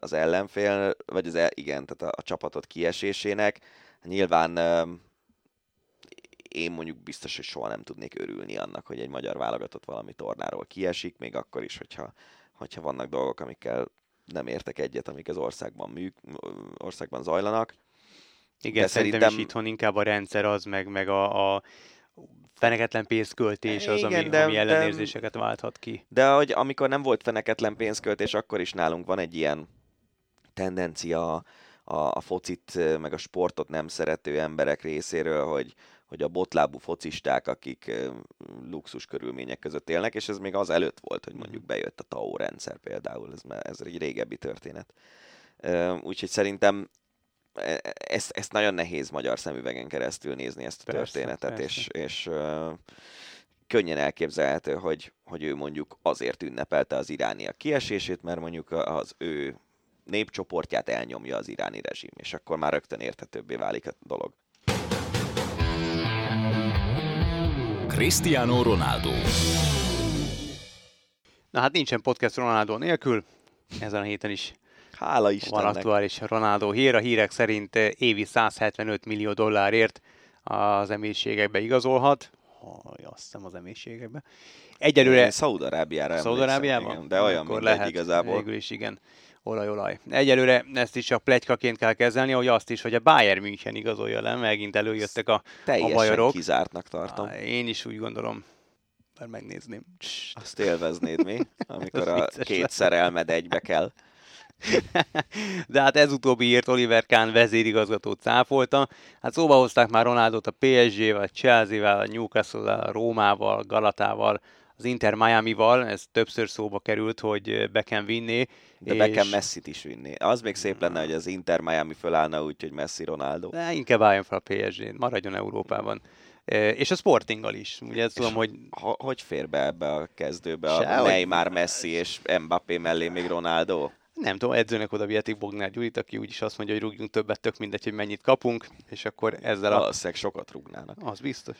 az ellenfél, vagy az el, igen, tehát a, a csapatot kiesésének. Nyilván ö, én mondjuk biztos, hogy soha nem tudnék örülni annak, hogy egy magyar válogatott valami tornáról kiesik, még akkor is, hogyha, hogyha vannak dolgok, amikkel nem értek egyet, amik az országban, műk, országban zajlanak. Igen, De szerintem, szerintem is itthon inkább a rendszer az, meg, meg a, a feneketlen pénzköltés az, Igen, ami, de, ami ellenérzéseket válthat ki. De hogy amikor nem volt feneketlen pénzköltés, akkor is nálunk van egy ilyen tendencia a, a focit, meg a sportot nem szerető emberek részéről, hogy, hogy a botlábú focisták, akik luxus körülmények között élnek, és ez még az előtt volt, hogy mondjuk bejött a TAO rendszer például, ez, ez egy régebbi történet. Úgyhogy szerintem e, e, ezt, ezt nagyon nehéz magyar szemüvegen keresztül nézni ezt a persze, történetet, persze. és, és uh, könnyen elképzelhető, hogy, hogy ő mondjuk azért ünnepelte az irániak kiesését, mert mondjuk az ő népcsoportját elnyomja az iráni rezsim, és akkor már rögtön érthetőbbé válik a dolog. Cristiano Ronaldo Na hát nincsen podcast Ronaldo nélkül, ezen a héten is Hála Istennek. Van aktuális Ronaldo hír. A hírek szerint évi 175 millió dollárért az emírségekbe igazolhat. Ha, azt hiszem az emírségekbe. Egyelőre... Szaudarábiára Szaudarábiában? De olyan, Akkor lehet, igazából. Végül is igen. Olaj, olaj. Egyelőre ezt is a plegykaként kell kezelni, hogy azt is, hogy a Bayern München igazolja le, megint előjöttek a, Teljesen a bajorok. kizártnak tartom. Én is úgy gondolom. Mert megnézném. Azt élveznéd mi, amikor a két szerelmed egybe kell. De hát ez utóbbi írt Oliver Kahn vezérigazgató cáfolta. Hát szóba hozták már Ronaldot a PSG-vel, Chelsea-vel, a Newcastle-vel, a Rómával, Galatával, az Inter Miami-val, ez többször szóba került, hogy be kell vinni. De és... be kell Messi-t is vinni. Az még szép lenne, hogy az Inter Miami fölállna úgy, hogy Messi Ronaldo. De inkább álljon fel a PSG, maradjon Európában. És a Sportinggal is. Ugye ezt tudom, hogy... Hogy fér be ebbe a kezdőbe Se, a Neymar, Messi és Mbappé mellé még Ronaldo? nem tudom, edzőnek oda vihetik Bognár Gyurit, aki úgyis azt mondja, hogy rúgjunk többet, tök mindegy, hogy mennyit kapunk, és akkor ezzel a... Valószínűleg sokat rúgnának. Az biztos.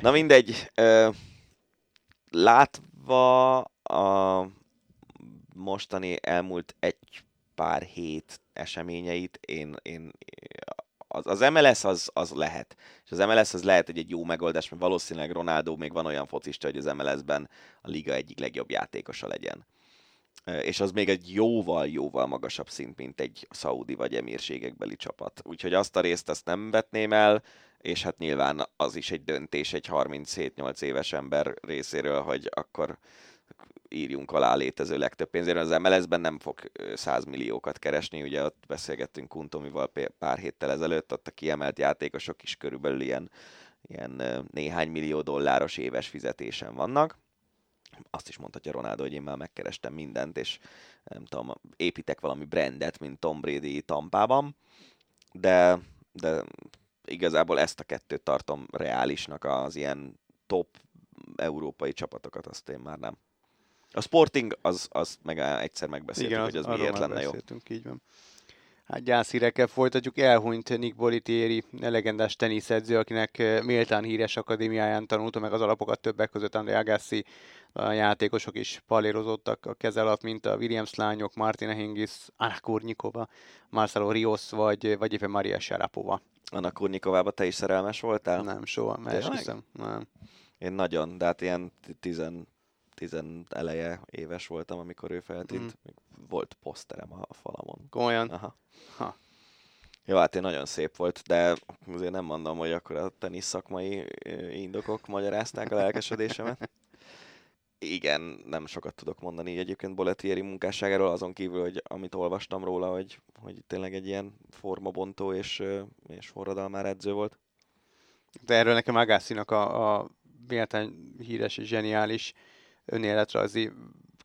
Na mindegy, látva a mostani elmúlt egy pár hét eseményeit, én, én az, az MLS az, az lehet. És az MLS az lehet, hogy egy jó megoldás, mert valószínűleg Ronaldo még van olyan focista, hogy az MLS-ben a liga egyik legjobb játékosa legyen és az még egy jóval-jóval magasabb szint, mint egy szaudi vagy emírségekbeli csapat. Úgyhogy azt a részt azt nem vetném el, és hát nyilván az is egy döntés egy 37-8 éves ember részéről, hogy akkor írjunk alá létező legtöbb pénzért. Az MLS-ben nem fog 100 milliókat keresni, ugye ott beszélgettünk Kuntomival pár héttel ezelőtt, ott a kiemelt játékosok is körülbelül ilyen, ilyen néhány millió dolláros éves fizetésen vannak azt is mondhatja Ronaldo, hogy én már megkerestem mindent, és nem tudom, építek valami brandet, mint Tom Brady Tampában, de, de igazából ezt a kettőt tartom reálisnak az ilyen top európai csapatokat, azt én már nem. A Sporting, az, az meg egyszer megbeszéltük, Igen, hogy az miért lenne jó. Így van. Hát gyászhírekkel folytatjuk. Elhunyt Nick Bolitieri, legendás teniszedző, akinek méltán híres akadémiáján tanulta meg az alapokat többek között André Agassi, a játékosok is palérozottak a keze alatt, mint a Williams lányok, Martina Hingis, Anna Kurnikova, Marcelo Rios, vagy, vagy éppen Maria Sharapova. Anna Kurnikovába te is szerelmes voltál? Nem, soha, mert hiszem, nem. Én nagyon, de hát ilyen tizen, tizen eleje éves voltam, amikor ő feltűnt. Mm. Volt poszterem a falamon. Komolyan? Aha. Ha. Jó, hát én nagyon szép volt, de azért nem mondom, hogy akkor a tenisz szakmai indokok magyarázták a lelkesedésemet igen, nem sokat tudok mondani egyébként Boletieri munkásságáról, azon kívül, hogy amit olvastam róla, hogy, hogy tényleg egy ilyen formabontó és, és forradalmár edző volt. De erről nekem Agassi-nak a, a véletlen híres és zseniális önéletrajzi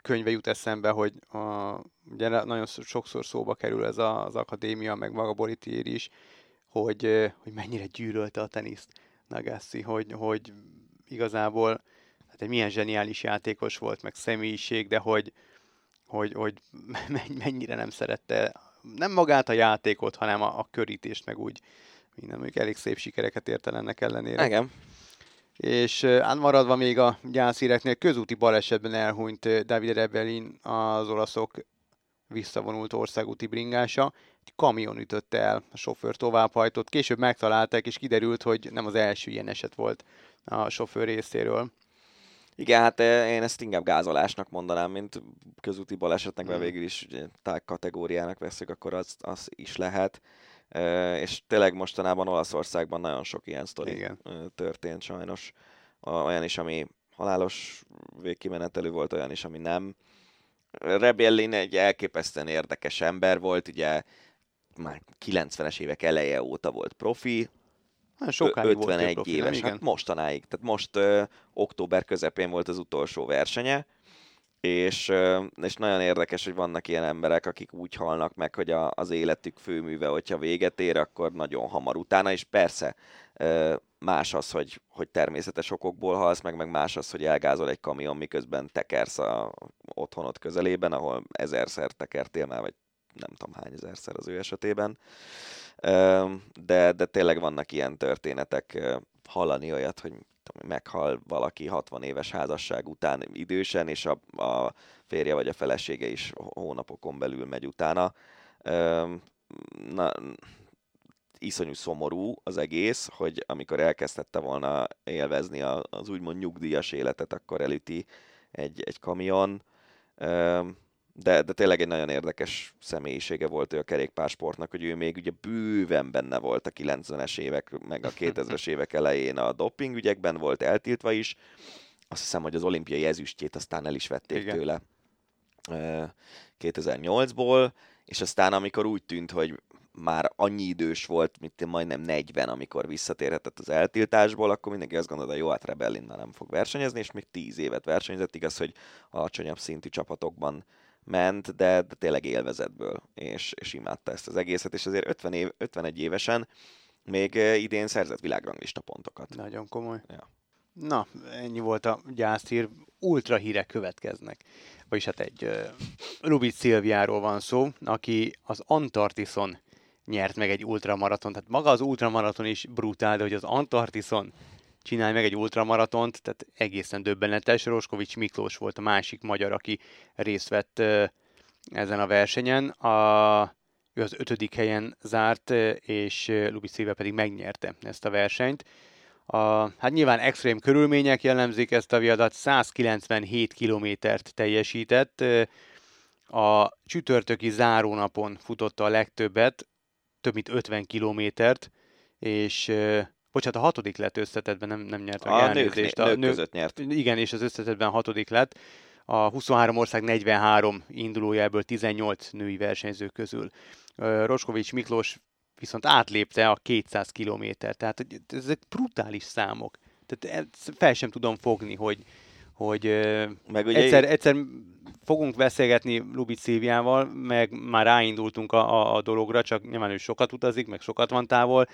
könyve jut eszembe, hogy a, ugye nagyon sokszor szóba kerül ez a, az akadémia, meg maga Bolitieri is, hogy, hogy mennyire gyűlölte a teniszt Nagassi, hogy, hogy igazából hát egy milyen zseniális játékos volt, meg személyiség, de hogy, hogy, hogy mennyire nem szerette nem magát a játékot, hanem a, a körítést, meg úgy minden, mondjuk elég szép sikereket ért el ennek ellenére. Igen. És uh, maradva még a gyászíreknél, közúti balesetben elhunyt David Rebellin az olaszok visszavonult országúti bringása. Egy kamion ütötte el, a sofőr továbbhajtott. Később megtalálták, és kiderült, hogy nem az első ilyen eset volt a sofőr részéről. Igen, hát én ezt inkább gázolásnak mondanám, mint közúti balesetnek, mert mm. végül is tág kategóriának veszük, akkor az, az is lehet. És tényleg mostanában Olaszországban nagyon sok ilyen sztori Igen. történt sajnos. olyan is, ami halálos végkimenetelő volt, olyan is, ami nem. Rebellin egy elképesztően érdekes ember volt, ugye már 90-es évek eleje óta volt profi, Hát sokáig 51 profi, éves, nem? Hát mostanáig. Tehát most ö, október közepén volt az utolsó versenye, és, és nagyon érdekes, hogy vannak ilyen emberek, akik úgy halnak meg, hogy a, az életük főműve, hogyha véget ér, akkor nagyon hamar utána, és persze más az, hogy, hogy természetes okokból halsz meg, meg más az, hogy elgázol egy kamion, miközben tekersz a otthonod közelében, ahol ezerszer tekertél már, vagy nem tudom hány ezerszer az ő esetében. De, de tényleg vannak ilyen történetek, hallani olyat, hogy meghal valaki 60 éves házasság után idősen, és a, a férje vagy a felesége is hónapokon belül megy utána. Na, iszonyú szomorú az egész, hogy amikor elkezdette volna élvezni az úgymond nyugdíjas életet, akkor elüti egy, egy kamion. De, de tényleg egy nagyon érdekes személyisége volt ő a kerékpársportnak, hogy ő még ugye bőven benne volt a 90-es évek, meg a 2000-es évek elején a dopingügyekben, volt eltiltva is. Azt hiszem, hogy az olimpiai ezüstjét aztán el is vették Igen. tőle ö, 2008-ból, és aztán amikor úgy tűnt, hogy már annyi idős volt, mint majdnem 40, amikor visszatérhetett az eltiltásból, akkor mindenki azt gondolta, jó, hát Rebellin már nem fog versenyezni, és még 10 évet versenyzett, igaz, hogy alacsonyabb szintű csapatokban ment, de, de tényleg élvezetből, és, és imádta ezt az egészet, és azért 50 év, 51 évesen még eh, idén szerzett világranglista pontokat. Nagyon komoly. Ja. Na, ennyi volt a gyászhír. Ultra hírek következnek. Vagyis hát egy uh, Rubit Szilviáról van szó, aki az Antarktiszon nyert meg egy ultramaraton. Tehát maga az ultramaraton is brutál, de hogy az Antarktiszon csinálj meg egy ultramaratont, tehát egészen döbbenetes. Roskovics Miklós volt a másik magyar, aki részt vett ezen a versenyen. A, ő az ötödik helyen zárt, és Lubic Szilvia pedig megnyerte ezt a versenyt. A, hát nyilván extrém körülmények jellemzik ezt a viadat, 197 kilométert teljesített, a csütörtöki zárónapon futotta a legtöbbet, több mint 50 kilométert, és bocsánat, a hatodik lett összetetben, nem, nem nyert meg A nők, elnézést. nők között nyert. Igen, és az összetetben hatodik lett. A 23 ország 43 indulója, ebből 18 női versenyző közül. Roskovics Miklós viszont átlépte a 200 kilométer, tehát ezek brutális számok. Tehát ezt fel sem tudom fogni, hogy, hogy Meg ugye egyszer, egyszer fogunk beszélgetni Lubic Szilviával, meg már ráindultunk a, a, a dologra, csak nyilván ő sokat utazik, meg sokat van távol,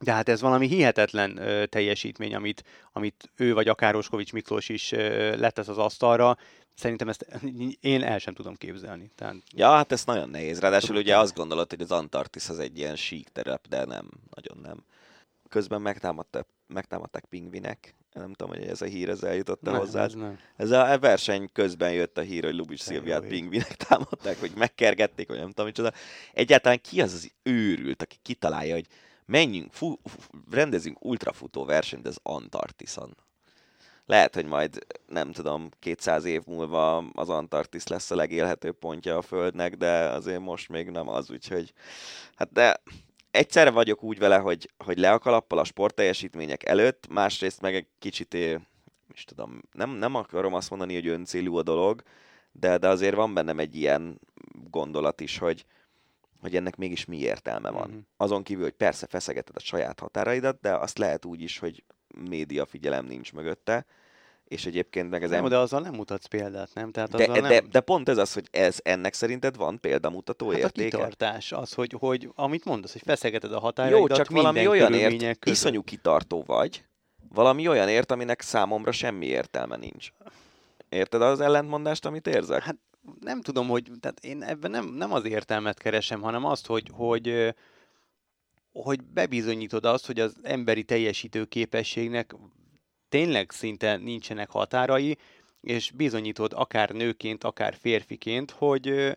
de hát ez valami hihetetlen ö, teljesítmény, amit, amit ő vagy akár Roskovics Miklós is ö, letesz az asztalra. Szerintem ezt én el sem tudom képzelni. Tehát, Ja, hát ez nagyon nehéz. Ráadásul ugye azt gondolod, hogy az Antarktisz az egy ilyen sík terep, de nem, nagyon nem. Közben megtámadták, megtámadták pingvinek. Nem tudom, hogy ez a hír ez eljutott hozzá. ez nem. Ez a verseny közben jött a hír, hogy Lubics Szilviát pingvinek támadták, hogy megkergették, vagy nem tudom micsoda. Egyáltalán ki az az őrült, aki kitalálja, hogy menjünk, fu- rendezünk ultrafutó versenyt az Antarktiszon. Lehet, hogy majd, nem tudom, 200 év múlva az Antarktisz lesz a legélhetőbb pontja a Földnek, de azért most még nem az, úgyhogy... Hát de egyszerre vagyok úgy vele, hogy, hogy le a kalappal a sportteljesítmények előtt, másrészt meg egy kicsit, é- is tudom, nem, nem akarom azt mondani, hogy öncélú a dolog, de, de azért van bennem egy ilyen gondolat is, hogy, hogy ennek mégis mi értelme van. Mhm. Azon kívül, hogy persze feszegeted a saját határaidat, de azt lehet úgy is, hogy média figyelem nincs mögötte, és egyébként meg ez Nem, em- de azzal nem mutatsz példát, nem? Tehát de, nem... de, de pont ez az, hogy ez ennek szerinted van példamutató Hát a értéke? kitartás, az, hogy, hogy amit mondasz, hogy feszegeted a határaidat Jó, csak valami olyanért között. iszonyú kitartó vagy, valami olyanért, aminek számomra semmi értelme nincs. Érted az ellentmondást, amit érzek? Hát nem tudom, hogy tehát én ebben nem, nem az értelmet keresem, hanem azt, hogy, hogy, hogy bebizonyítod azt, hogy az emberi teljesítő képességnek tényleg szinte nincsenek határai, és bizonyítod akár nőként, akár férfiként, hogy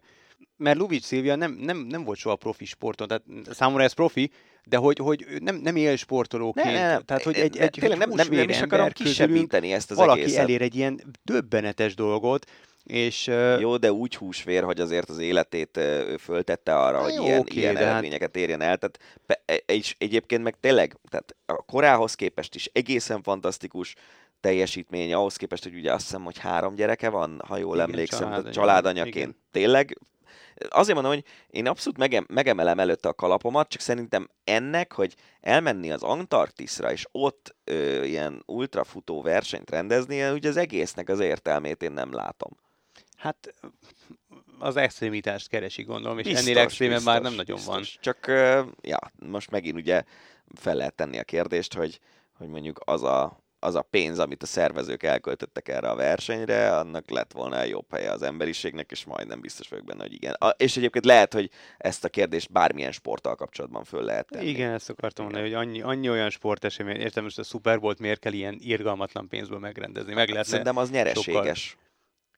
mert Lubic Szilvia nem, nem, nem volt soha profi sporton, tehát számomra ez profi, de hogy, hogy nem, nem él sportolóként. Tehát, hogy egy, ne, egy tényleg nem, nem, nem is akarom kisebbíteni ezt az valaki egészet. elér egy ilyen döbbenetes dolgot, És, Jó, de úgy húsvér, hogy azért az életét föltette arra, hogy jó, ilyen, oké, ilyen hát- eredményeket érjen el. Tehát, pe- és egyébként meg tényleg, tehát a korához képest is egészen fantasztikus teljesítmény, ahhoz képest, hogy ugye azt hiszem, hogy három gyereke van, ha jól Igen, emlékszem, családanya. családanya, családanyaként. Igen. Tényleg azért mondom, hogy én abszolút megem, megemelem előtte a kalapomat, csak szerintem ennek, hogy elmenni az Antarktiszra, és ott ö, ilyen ultrafutó versenyt rendezni, ugye az egésznek az értelmét én nem látom. Hát az extrémitást keresik, gondolom, és Biztos, ennél extrémen már nem nagyon van. biztos. Csak, ö, ja, most megint ugye fel lehet tenni a kérdést, hogy, hogy mondjuk az a, az a pénz, amit a szervezők elköltöttek erre a versenyre, annak lett volna jobb helye az emberiségnek, és majdnem biztos vagyok benne, hogy igen. A, és egyébként lehet, hogy ezt a kérdést bármilyen sporttal kapcsolatban föl lehet tenni. Igen, ezt akartam Igen. mondani, hogy annyi, annyi olyan sportesemény, értem most a Super Bowl-t miért kell ilyen irgalmatlan pénzből megrendezni, meg lehetne Szerintem az nyereséges.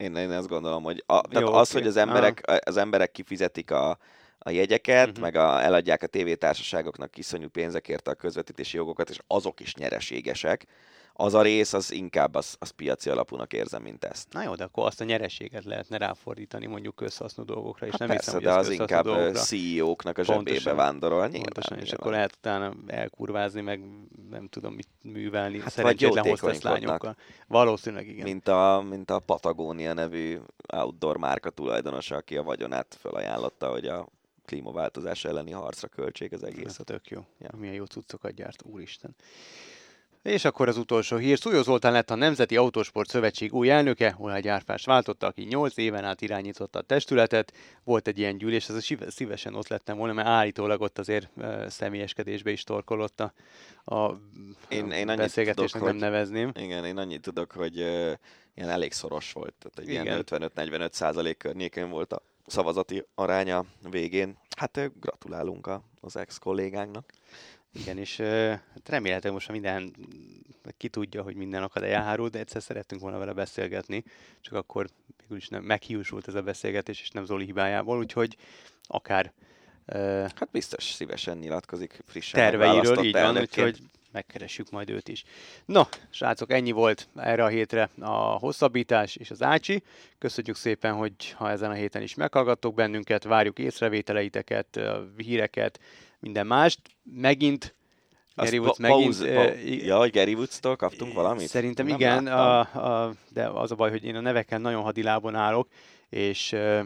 Én, én azt gondolom, hogy a, tehát Jó, az, oké. hogy az emberek, az emberek kifizetik a, a jegyeket, Mhm. meg a, eladják a tévétársaságoknak iszonyú pénzekért a közvetítési jogokat, és azok is nyereségesek. Az a rész, az inkább az, az piaci alapúnak érzem, mint ezt. Na jó, de akkor azt a nyereséget lehetne ráfordítani mondjuk közhasznú dolgokra, és Hát nem persze, hiszem, de az, az inkább dolgokra. CEO-knak a zsebébe Pontosan. vándorol. Nyilván, Pontosan, és nyilván. akkor lehet utána elkurvázni, meg nem tudom mit művelni, Hát szerencsétlen jótékonykodnak. lányokkal. Valószínűleg igen. Mint a, mint a Patagonia nevű outdoor márka tulajdonosa, aki a vagyonát felajánlotta, hogy a klímaváltozás elleni harcra költsék az egész. Ez tök jó. Ja. Milyen jó cuccokat gyárt, úristen. És akkor az utolsó hír. Szújó Zoltán lett a Nemzeti Autósport Szövetség új elnöke, Olaj Gyárfás váltotta, aki 8 éven át irányította a testületet. Volt egy ilyen gyűlés, ez a szíve- szívesen ott lettem volna, mert állítólag ott azért uh, személyeskedésbe is torkolott a, a, Én- én beszélgetésnek tudok, nem nevezném. Igen, én annyit tudok, hogy uh, ilyen elég szoros volt, tehát egy Igen. ilyen 55-45 százalék környékén volt a szavazati aránya végén. Hát ö, gratulálunk a, az ex-kollégánknak. Igen, és hát remélhetőleg most minden ki tudja, hogy minden akadály elhárul, de egyszer szerettünk volna vele beszélgetni, csak akkor mégis nem meghiúsult ez a beszélgetés, és nem Zoli hibájából, úgyhogy akár Hát biztos szívesen nyilatkozik frissen terveiről, így van, úgyhogy megkeressük majd őt is. No, srácok, ennyi volt erre a hétre a hosszabbítás és az Ácsi. Köszönjük szépen, hogy ha ezen a héten is meghallgattok bennünket, várjuk észrevételeiteket, híreket, minden mást. Megint Gary Woods pa- megint... pauz- i- ja, hogy Gary Woods-tól kaptunk valamit? Szerintem Nem igen, láttam. a, a, de az a baj, hogy én a nevekkel nagyon hadilábon állok, és ö,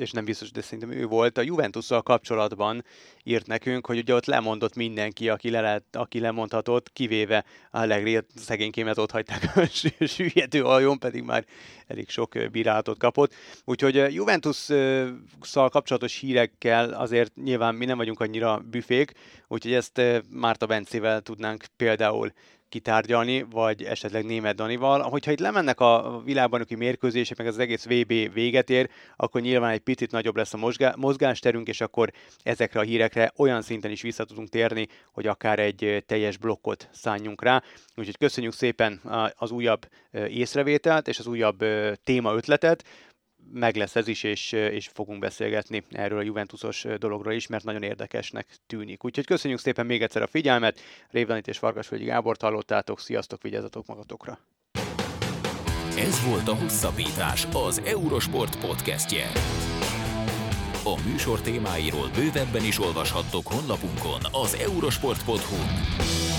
és nem biztos, de szerintem ő volt, a Juventusszal kapcsolatban írt nekünk, hogy ugye ott lemondott mindenki, aki, le lehet, aki lemondhatott, kivéve Allegri, szegénykémet ott hagyták a sü- süllyedő aljon, pedig már elég sok bírálatot kapott. Úgyhogy a Juventusszal kapcsolatos hírekkel azért nyilván mi nem vagyunk annyira büfék, úgyhogy ezt Márta Bencével tudnánk például kitárgyalni, vagy esetleg német Danival. Hogyha itt lemennek a világbajnoki mérkőzések, meg az egész VB véget ér, akkor nyilván egy picit nagyobb lesz a mozgá- mozgásterünk, és akkor ezekre a hírekre olyan szinten is vissza tudunk térni, hogy akár egy teljes blokkot szálljunk rá. Úgyhogy köszönjük szépen az újabb észrevételt és az újabb ö, témaötletet meg lesz ez is, és, és fogunk beszélgetni erről a Juventusos dologról is, mert nagyon érdekesnek tűnik. Úgyhogy köszönjük szépen még egyszer a figyelmet, Révdanit és Farkasvölgyi Gábort hallottátok, sziasztok, vigyázzatok magatokra! Ez volt a Hosszabbítás, az Eurosport podcastje. A műsor témáiról bővebben is olvashattok honlapunkon az eurosport.hu.